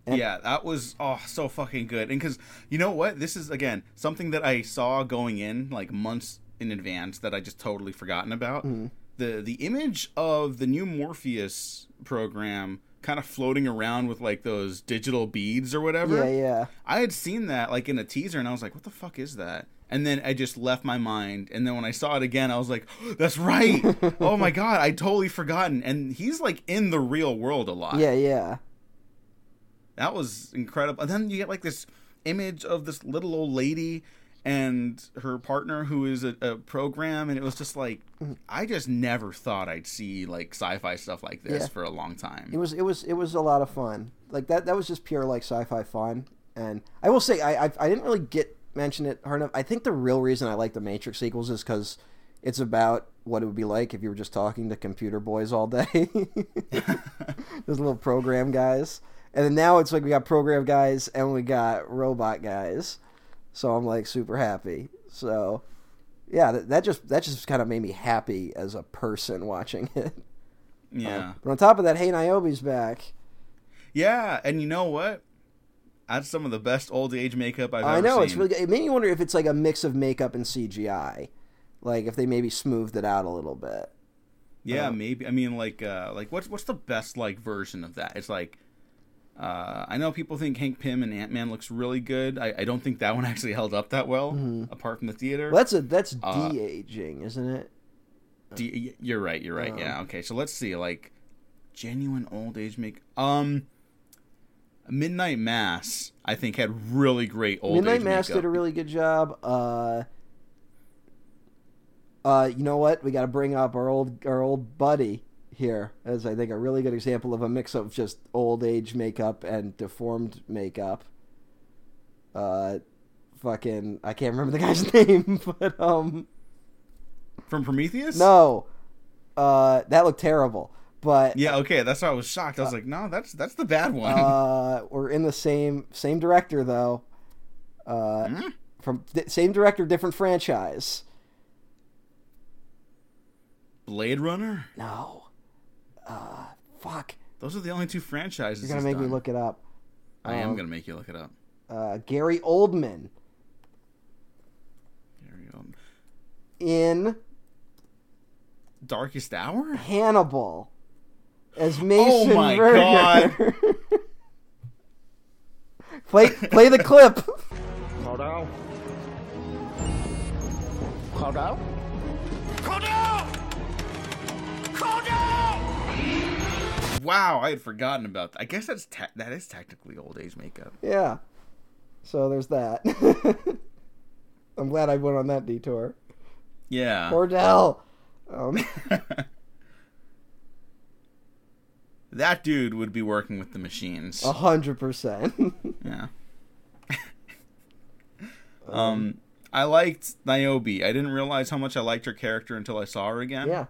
And- yeah, that was oh so fucking good. And because you know what, this is again something that I saw going in like months in advance that I just totally forgotten about. Mm-hmm. The the image of the new Morpheus program kind of floating around with like those digital beads or whatever. Yeah, yeah. I had seen that like in a teaser, and I was like, "What the fuck is that?" And then I just left my mind. And then when I saw it again, I was like, "That's right! oh my god, I totally forgotten." And he's like in the real world a lot. Yeah, yeah. that was incredible. And then you get like this image of this little old lady and her partner who is a, a program, and it was just like mm-hmm. I just never thought I'd see like sci-fi stuff like this Yeah. for a long time. It was it was it was a lot of fun. Like that that was just pure like sci-fi fun. And I will say I I, I didn't really get mention it hard enough. I think the real reason I like the Matrix sequels is because it's about what it would be like if you were just talking to computer boys all day. Those little program guys. And then now it's like we got program guys and we got robot guys. So I'm like super happy. So yeah, that, that just that just kind of made me happy as a person watching it. Yeah. Um, but on top of that, Hey Niobe's back. Yeah, and you know what? That's some of the best old age makeup I've I ever know seen. it's really. good. It made me wonder if it's like a mix of makeup and CGI, like if they maybe smoothed it out a little bit. Yeah, Uh, maybe. I mean, like, uh, like what's what's the best like version of that? It's like, uh, I know people think Hank Pym and Ant Man looks really good. I, I don't think that one actually held up that well, apart from the theater. Well, that's a that's Uh, de aging, isn't it? You- you're right. You're right. Um, yeah. Okay. So let's see. Like, genuine old age make. Um, Midnight Mass. I think had really great old Midnight Mass makeup. did a really good job. Uh, uh, you know what? We got to bring up our old our old buddy here as I think a really good example of a mix of just old age makeup and deformed makeup. Uh, fucking, I can't remember the guy's name, but um. from Prometheus. No, uh, that looked terrible. But Yeah. Okay. That's why I was shocked. I was like, no, that's that's the bad one. uh, we're in the same same director though. Uh, Hmm? from di- same director, different franchise. Blade Runner. No, uh, fuck. Those are the only two franchises. You're gonna make me look it up. I am Um, gonna make you look it up. Uh, Gary Oldman Gary Oldman. in Darkest Hour. Hannibal as Mason Oh my Verger. play play the clip. Cordell? Cordell? Wow, I had forgotten about that. I guess that's te- that is technically old age makeup. Yeah. So there's that. I'm glad I went on that detour. Yeah. Cordell. Um, that dude would be working with the machines. a hundred percent. Yeah. um, I liked Niobe. I didn't realize how much I liked her character until I saw her again. Yeah.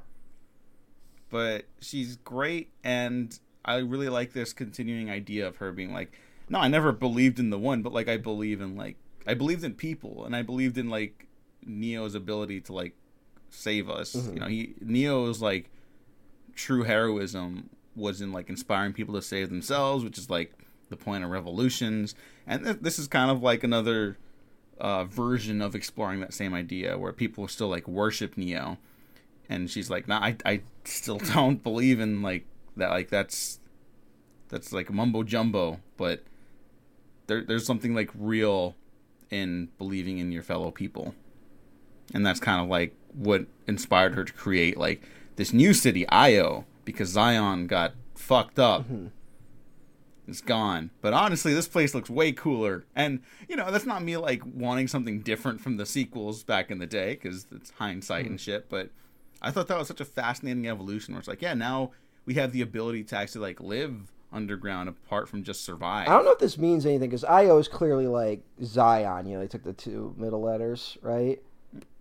But she's great, and I really like this continuing idea of her being like, no, I never believed in the one, but like I believe in like I believed in people, and I believed in like Neo's ability to like save us. You know, he Neo's like true heroism was in like inspiring people to save themselves, which is like the point of revolutions. And th- this is kind of like another uh, version of exploring that same idea where people still like worship Neo. And she's like, nah, I, I still don't believe in like that. Like that's, that's like mumbo jumbo, but there, there's something like real in believing in your fellow people. And that's kind of like what inspired her to create like this new city, Io, because Zion got fucked up. It's gone. But honestly, this place looks way cooler. And, you know, that's not me like wanting something different from the sequels back in the day because it's hindsight and shit. But I thought that was such a fascinating evolution where it's like, yeah, now we have the ability to actually like live underground apart from just survive. I don't know if this means anything because IO is clearly like Zion. You know, they took the two middle letters, right?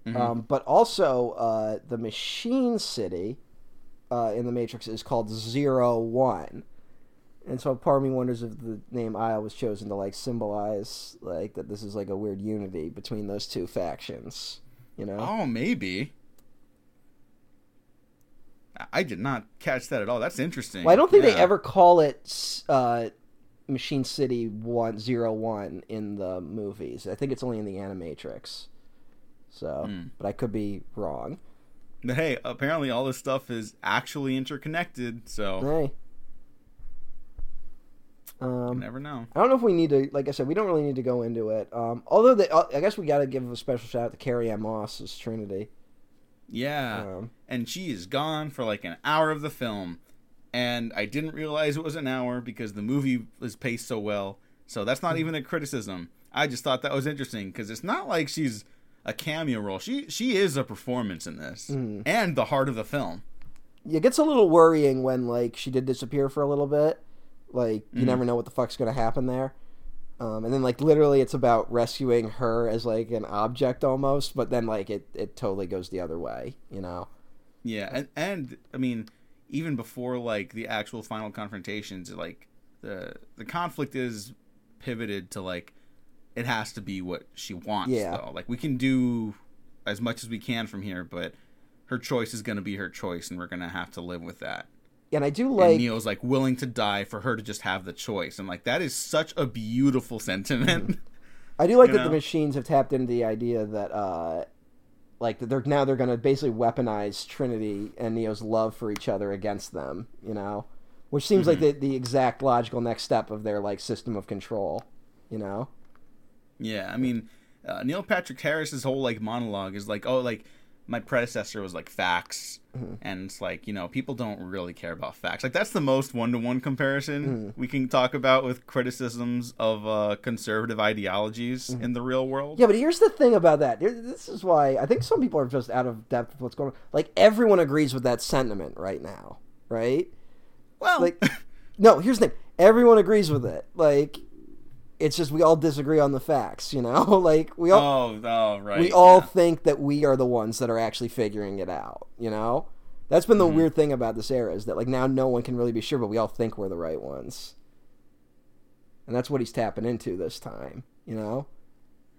Um, but also, uh, the Machine City uh, in the Matrix is called Zero One, and so part of me wonders if the name Io was chosen to like symbolize like that this is like a weird unity between those two factions. You know? Oh, maybe. I- did not catch that at all. That's interesting. Well, I don't think they ever call it uh, Machine City One Zero One in the movies. I think it's only in the Animatrix. So, Hmm. but I could be wrong. Hey, apparently all this stuff is actually interconnected, so Hey. Um, never know. I don't know if we need to. Like I said, we don't really need to go into it. Um, although, they, I guess we got to give a special shout out to Carrie Moss as Trinity. Yeah. Um, and she is gone for like an hour of the film. And I didn't realize it was an hour because the movie was paced so well. So that's not even a criticism. I just thought that was interesting because it's not like she's a cameo role. She she is a performance in this and the heart of the film. it gets a little worrying when like she did disappear for a little bit. Like you never know what the fuck's gonna happen there. Um, and then like literally it's about rescuing her as like an object almost, but then like it, it totally goes the other way, you know. Yeah, and and I mean, even before like the actual final confrontations, like the the conflict is pivoted to like it has to be what she wants. Yeah. though. like we can do as much as we can from here, but her choice is going to be her choice, and we're going to have to live with that. And I do and like Neo's like willing to die for her to just have the choice, and like that is such a beautiful sentiment. I do like you that the machines have tapped into the idea that uh like they're now they're going to basically weaponize Trinity and Neo's love for each other against them, you know. Which seems like Mm-hmm. the the exact logical next step of their like system of control, you know. Yeah, I mean, uh, Neil Patrick Harris's whole like monologue is like, oh, like my predecessor was like facts, Mm-hmm. and it's like you know people don't really care about facts. Like that's the most one to one comparison Mm-hmm. we can talk about with criticisms of uh, conservative ideologies Mm-hmm. in the real world. Yeah, but here's the thing about that. This is why I think some people are just out of depth with what's going on. Like everyone agrees with that sentiment right now, right? Well, Like, no, here's the thing. Everyone agrees with it. Like, it's just we all disagree on the facts. You know, like we all oh, oh, right. we all yeah. think that we are the ones that are actually figuring it out. You know, that's been the Mm-hmm. weird thing about this era is that like now no one can really be sure, but we all think we're the right ones, and that's what he's tapping into this time. You know.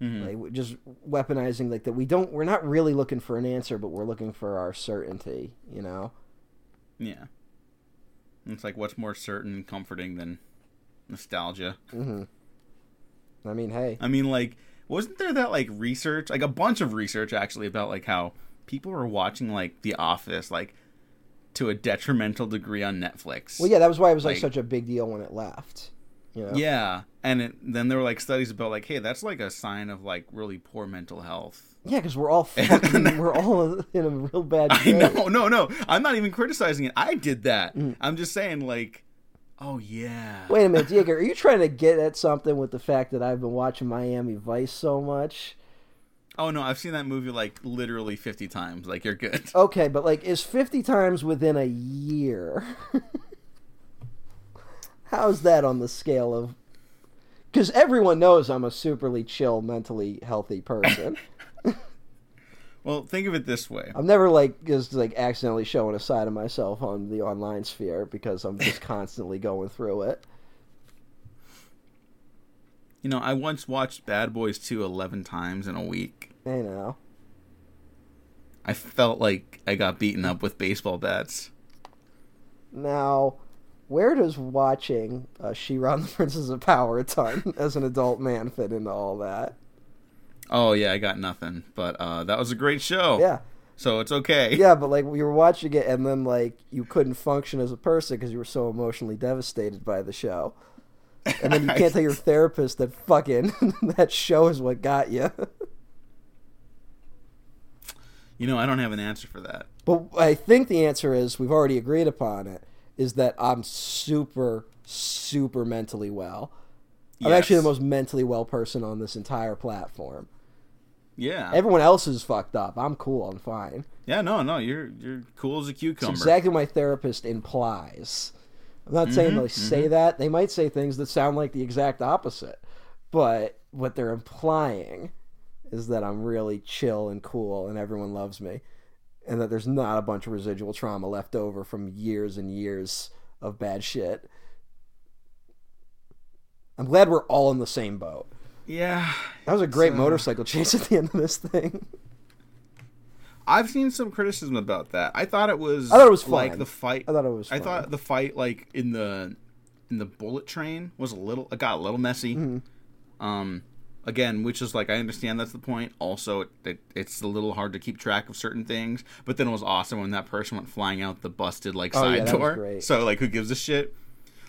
Mhm. Like just weaponizing like that we don't we're not really looking for an answer but we're looking for our certainty you know Yeah. It's like what's more certain and comforting than nostalgia. I mean hey I mean, like, wasn't there that like research, like a bunch of research actually about like how people were watching like The Office like to a detrimental degree on Netflix. well yeah that was why it was like, Like- such a big deal when it left you know Yeah, and it, then there were like studies about like, hey, that's like a sign of like really poor mental health. yeah because we're all fucking we're all in a real bad I know, no, no, I'm not even criticizing it. I did that. Mm. I'm just saying, like, oh yeah. wait a minute diego are you trying to get at something with the fact that i've been watching miami vice so much Oh no, I've seen that movie like literally 50 times. Like, you're good. okay but like is 50 times within a year how's that on the scale of because everyone knows i'm a superly chill mentally healthy person Well, think of it this way. I'm never like just like accidentally showing a side of myself on the online sphere because I'm just constantly going through it. You know, I once watched Bad Boys 2 11 times in a week. I know. I felt like I got beaten up with baseball bats. Now, where does watching uh, She-Ra and the Princess of Power a ton as an adult man fit into all that? Oh yeah, I got nothing. But uh, that was a great show. Yeah, So it's okay. yeah, but like you were watching it and then like you couldn't function as a person because you were so emotionally devastated by the show. And then you can't tell your therapist that fucking that show is what got you. You know, I don't have an answer for that. But I think the answer is we've already agreed upon it. Is that I'm super, super mentally well. I'm actually the most mentally well person on this entire platform. Yeah. Everyone else is fucked up. I'm cool. I'm fine. yeah. No. No. You're you're cool as a It's cucumber. exactly what my therapist implies. I'm not saying Mm-hmm, they say that. They might say things that sound like the exact opposite. But what they're implying is that I'm really chill and cool and everyone loves me. And that there's not a bunch of residual trauma left over from years and years of bad shit. I'm glad we're all in the same boat. Yeah. That was a great So- motorcycle chase at the end of this thing. I've seen some criticism about that. I thought it was. I thought it was like the fight. I thought it was I thought the fight like in the in the bullet train was a little. It got a little messy. Mm-hmm. Um, again, which is like I understand that's the point. Also, it, it, it's a little hard to keep track of certain things. But then it was awesome when that person went flying out the busted like Oh, side yeah, door. So like, who gives a shit?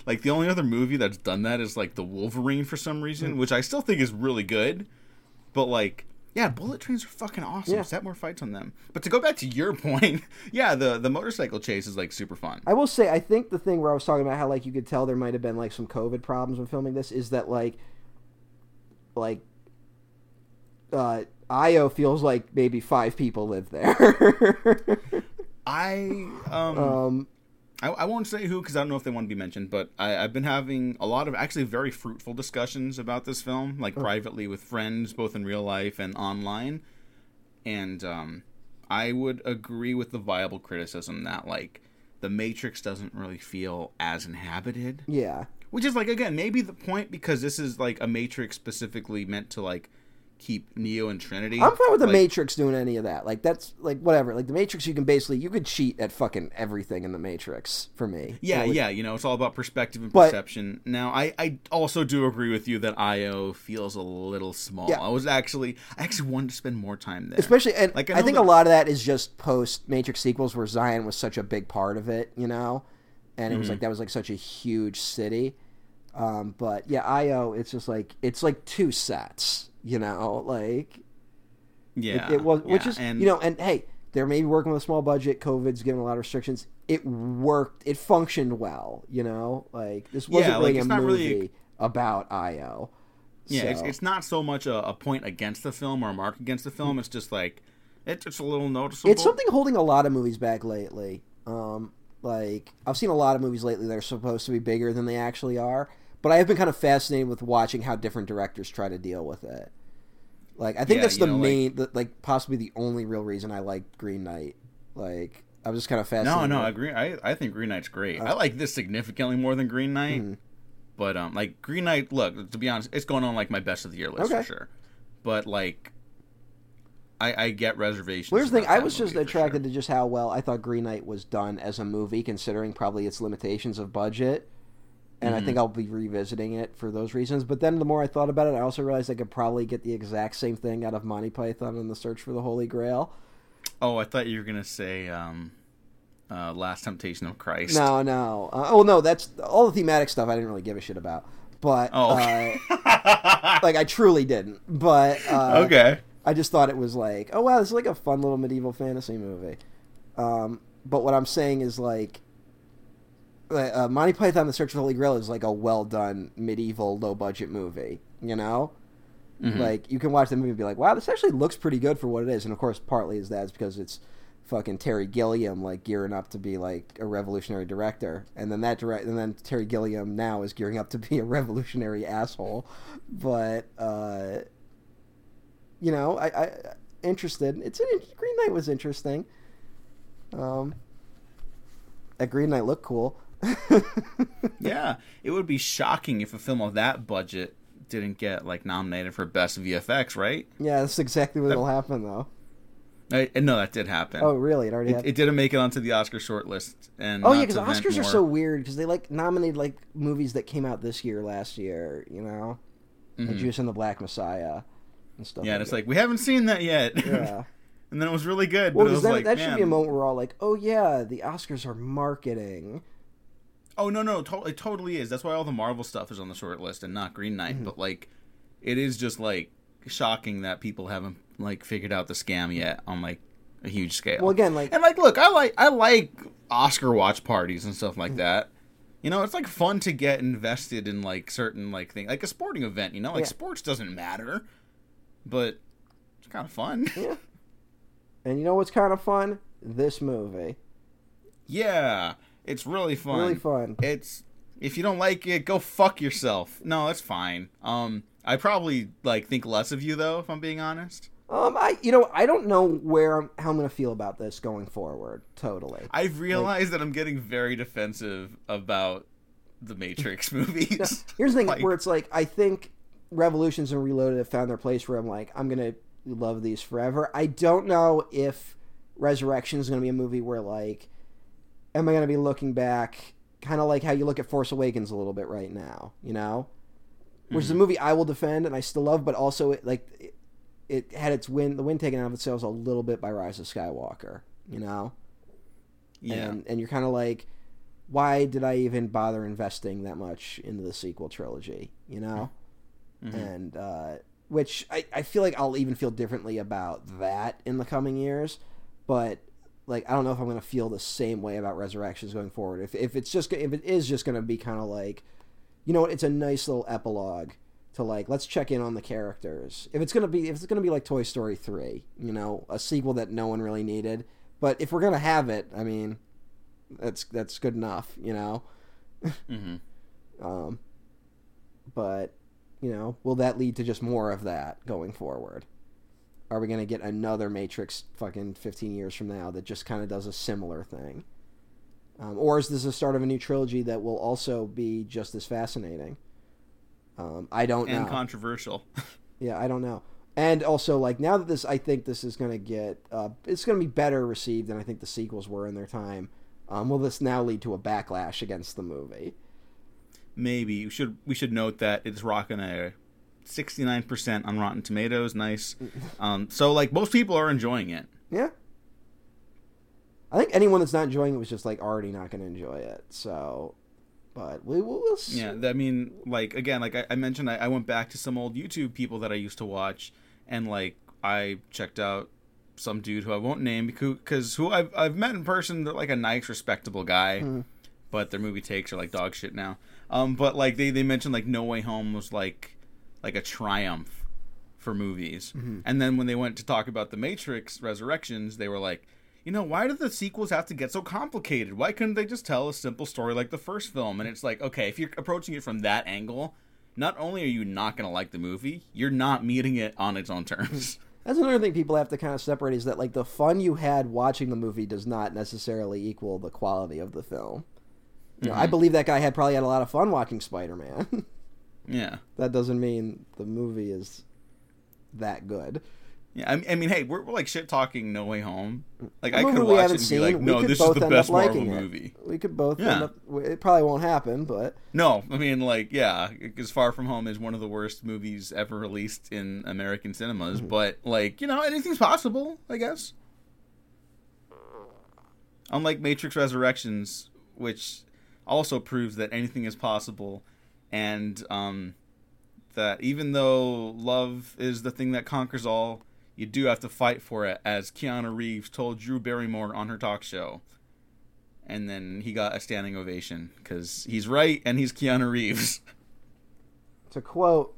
Like the only other movie that's done that is like the Wolverine for some reason, Mm. which I still think is really good. But like, yeah, bullet trains are fucking awesome. Yeah. Set more fights on them. But to go back to your point, yeah, the the motorcycle chase is like super fun. I will say, I think the thing where I was talking about how like you could tell there might have been like some COVID problems when filming this is that like, like, uh, Io feels like maybe five people live there. I um, um, I, I won't say who because I don't know if they want to be mentioned, but I, I've been having a lot of actually very fruitful discussions about this film, like privately with friends, both in real life and online. And um, I would agree with the viable criticism that like the Matrix doesn't really feel as inhabited, Yeah. which is like again maybe the point because this is like a Matrix specifically meant to like keep Neo and Trinity. I'm fine with the like, Matrix doing any of that. Like that's like whatever. Like the Matrix, you can basically you could cheat at fucking everything in the Matrix for me. Yeah, know, yeah, you know, it's all about perspective and But- perception. Now, I, I also do agree with you that IO feels a little small. Yeah. I was actually, I actually wanted to spend more time there. Especially, and Like, I I, think that- a lot of that is just post Matrix sequels where Zion was such a big part of it, you know, and it was Mm-hmm. like that was like such a huge city. Um, but yeah, IO, it's just like it's like two sets, you know, like yeah, it, it was, which is and you know, and hey, they're maybe working with a small budget. COVID's given a lot of restrictions. It worked. It functioned well, you know. Like this wasn't Yeah, like, really a movie really- about IO. yeah, it's, So- it's not so much a, a point against the film or a mark against the film. It's just like it's it's a little noticeable. It's something holding a lot of movies back lately. Um, like I've seen a lot of movies lately that are supposed to be bigger than they actually are, but I have been kind of fascinated with watching how different directors try to deal with it. Like I think Yeah, that's the know, like- main, the, like possibly the only real reason I like Green Knight. Like I was just kind of fascinated. No, no, I agree. I, I think Green Knight's great. Uh, I like this significantly more than Green Knight. Mhm. But um, like Green Knight, look to be honest, it's going on like my best of the year list Okay. for sure. But like, I I get reservations. Well, here's the thing. I was just attracted sure. to just how well I thought Green Knight was done as a movie, considering probably its limitations of budget. And I Mm-hmm. think I'll be revisiting it for those reasons. But then the more I thought about it, I also realized I could probably get the exact same thing out of Monty Python and the Search for the Holy Grail. Oh, I thought you were gonna say um, uh, Last Temptation of Christ. No, no. Uh, oh, no, that's all the thematic stuff I didn't really give a shit about. But, Oh. uh, like, I truly didn't. But, uh, okay. I just thought it was like, oh wow, this is like a fun little medieval fantasy movie. Um, but what I'm saying is like, uh, Monty Python: The Search for the Holy Grail is like a well done medieval low budget movie. You know, Mhm. like you can watch the movie and be like, wow, this actually looks pretty good for what it is. And of course, partly is that it's because it's fucking Terry Gilliam like gearing up to be like a revolutionary director, and then that direct, and then Terry Gilliam now is gearing up to be a revolutionary asshole. But uh, you know, I, I interested. It's an Green Knight was interesting. Um, that Green Knight looked cool. yeah, it would be shocking if a film of that budget didn't get like nominated for best VFX, right? Yeah, that's exactly what will happen though. I, no, that did happen. Oh, really? It already it, it didn't make it onto the Oscar shortlist. And Oh yeah, because Oscars are so weird because they like nominate like movies that came out this year, last year. You know, like Mhm. Judas and the Black Messiah and stuff. Yeah, and like it's like we haven't seen that yet. yeah. and then it was really good. Well, but it was like, that should be a moment where we're all like, oh yeah, the Oscars are marketing. Oh no, no, to- it totally is. That's why all the Marvel stuff is on the short list and not Green Knight. Mm-hmm. But like, it is just like shocking that people haven't like figured out the scam yet on like a huge scale. Well, again, like and like, look, I like I like Oscar watch parties and stuff Mm-hmm. like that. You know, it's like fun to get invested in like certain like thing, like a sporting event. You know, like Yeah. sports doesn't matter, but it's kind of fun. yeah. And you know what's kind of fun? This movie, yeah, it's really fun. really fun. it's if you don't like it, go fuck yourself. No, it's fine. Um, I probably like think less of you though, if I'm being honest. Um, I you know I don't know where I'm, how I'm gonna feel about this going forward. Totally. I've realized that I'm getting very defensive about the Matrix movies. Here's the thing Like- where it's like I think Revolutions and Reloaded have found their place where I'm like I'm gonna love these forever. I don't know if Resurrection is gonna be a movie where like am I gonna be looking back kind of like how you look at Force Awakens a little bit right now, you know, which is a movie I will defend and I still love, but also it, like it, it had its win the win taken out of itself a little bit by Rise of Skywalker, you know? Yeah, and and you're kind of like why did i even bother investing that much into the sequel trilogy you know? Mm-hmm. and uh which I, I feel like i'll even feel differently about that in the coming years but like i don't know if i'm going to feel the same way about resurrections going forward if, if it's just if it is just going to be kind of like you know what it's a nice little epilogue to like let's check in on the characters if it's going to be if it's going to be like toy story 3 you know a sequel that no one really needed but if we're going to have it i mean That's that's good enough, you know. hmm Um, but you know, will that lead to just more of that going forward? Are we going to get another Matrix fucking 15 years from now that just kind of does a similar thing? Um, or is this the start of a new trilogy that will also be just as fascinating? Um, I don't And know. And controversial. Yeah, I don't know. And also, like now that this, I think this is going to get, uh, it's going to be better received than I think the sequels were in their time. Um, will this now lead to a backlash against the movie? Maybe we should we should note that it's rocking a 69% on Rotten Tomatoes. Nice. Um, so like most people are enjoying it. Yeah. I think anyone that's not enjoying it was just like already not going to enjoy it. So, but we will we'll see. Yeah, I mean, like again, like I, I mentioned, I, I went back to some old YouTube people that I used to watch, and like I checked out some dude who I won't name because who I've I've met in person. They're like a nice, respectable guy, Hmm. but their movie takes are like dog shit now. Um, but like they they mentioned like No Way Home was like like a triumph for movies, Mm-hmm. and then when they went to talk about the Matrix Resurrections, they were like. You know, why do the sequels have to get so complicated? Why couldn't they just tell a simple story like the first film? And it's like, okay, if you're approaching it from that angle, not only are you not going to like the movie, you're not meeting it on its own terms. That's another thing people have to kind of separate is that like the fun you had watching the movie does not necessarily equal the quality of the film. You know, I believe that guy had probably had a lot of fun watching Spider Man. yeah. that doesn't mean the movie is that good. Yeah, I mean, I mean hey, we're, we're like shit talking No Way Home. Like, I could watch it and be like, no, this is the best Marvel it. movie. We could both Yeah. end up. It probably won't happen, but No, I mean, like, yeah, because Far From Home is one of the worst movies ever released in American cinemas. Mm-hmm. But, like, you know, anything's possible, I guess. Unlike Matrix Resurrections, which also proves that anything is possible, and um, that even though love is the thing that conquers all, you do have to fight for it, as Keanu Reeves told Drew Barrymore on her talk show and then he got a standing ovation because he's right and he's Keanu Reeves. to quote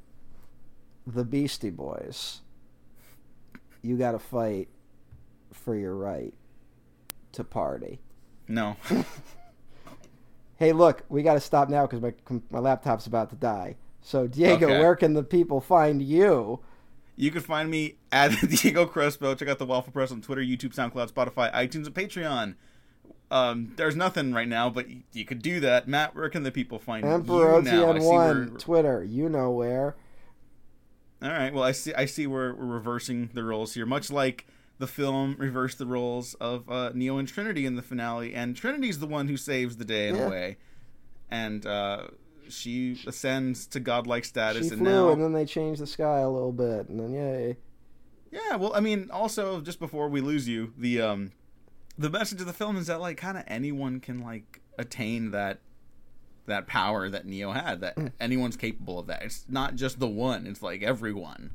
the Beastie Boys, you got to fight for your right to party. No, Hey, look, we got to stop now because my my laptop's about to die. So, Diego, Okay. where can the people find you? you can find me at Diego Crespo. Check out the Waffle Press on Twitter, YouTube, SoundCloud, Spotify, iTunes, and Patreon. Um, there's nothing right now, but you could do that. Matt, where can the people find Emperor you now? OTN1, we're- Twitter, you know where. All right. Well, I see. I see. We're, we're reversing the roles here, much like the film reversed the roles of uh, Neo and Trinity in the finale, and Trinity's the one who saves the day in Yeah. a way, and uh, she ascends to godlike status, She and flew, now and then they change the sky a little bit, and then yay. Yeah, well, I mean, also just before we lose you, the um, the message of the film is that like kind of anyone can like attain that that power that Neo had. That Mm. anyone's capable of that. It's not just the one. It's like everyone.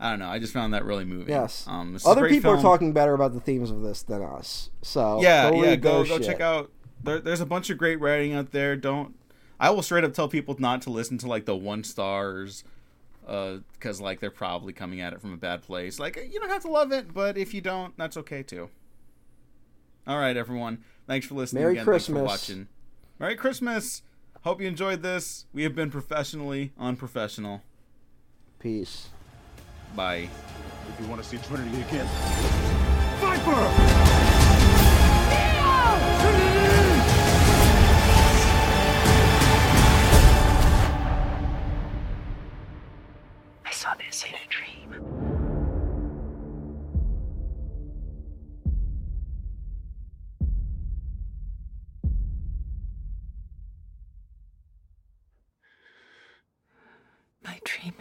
I don't know. I just found that really moving. Yes. Um, this is a Other people are talking better about the themes of this than us. So Yeah, go yeah. Go go shit. check out. There, there's a bunch of great writing out there. Don't. I will straight up tell people not to listen to like the one stars, because like they're probably coming at it from a bad place. Like you don't have to love it, but if you don't, that's okay too. All right, everyone. Thanks for listening. Merry again. Christmas. Thanks for watching. Merry Christmas. Hope you enjoyed this. We have been professionally unprofessional. Peace. Bye. If you want to see Trinity again, Viper! for her! I saw this in a dream. My dream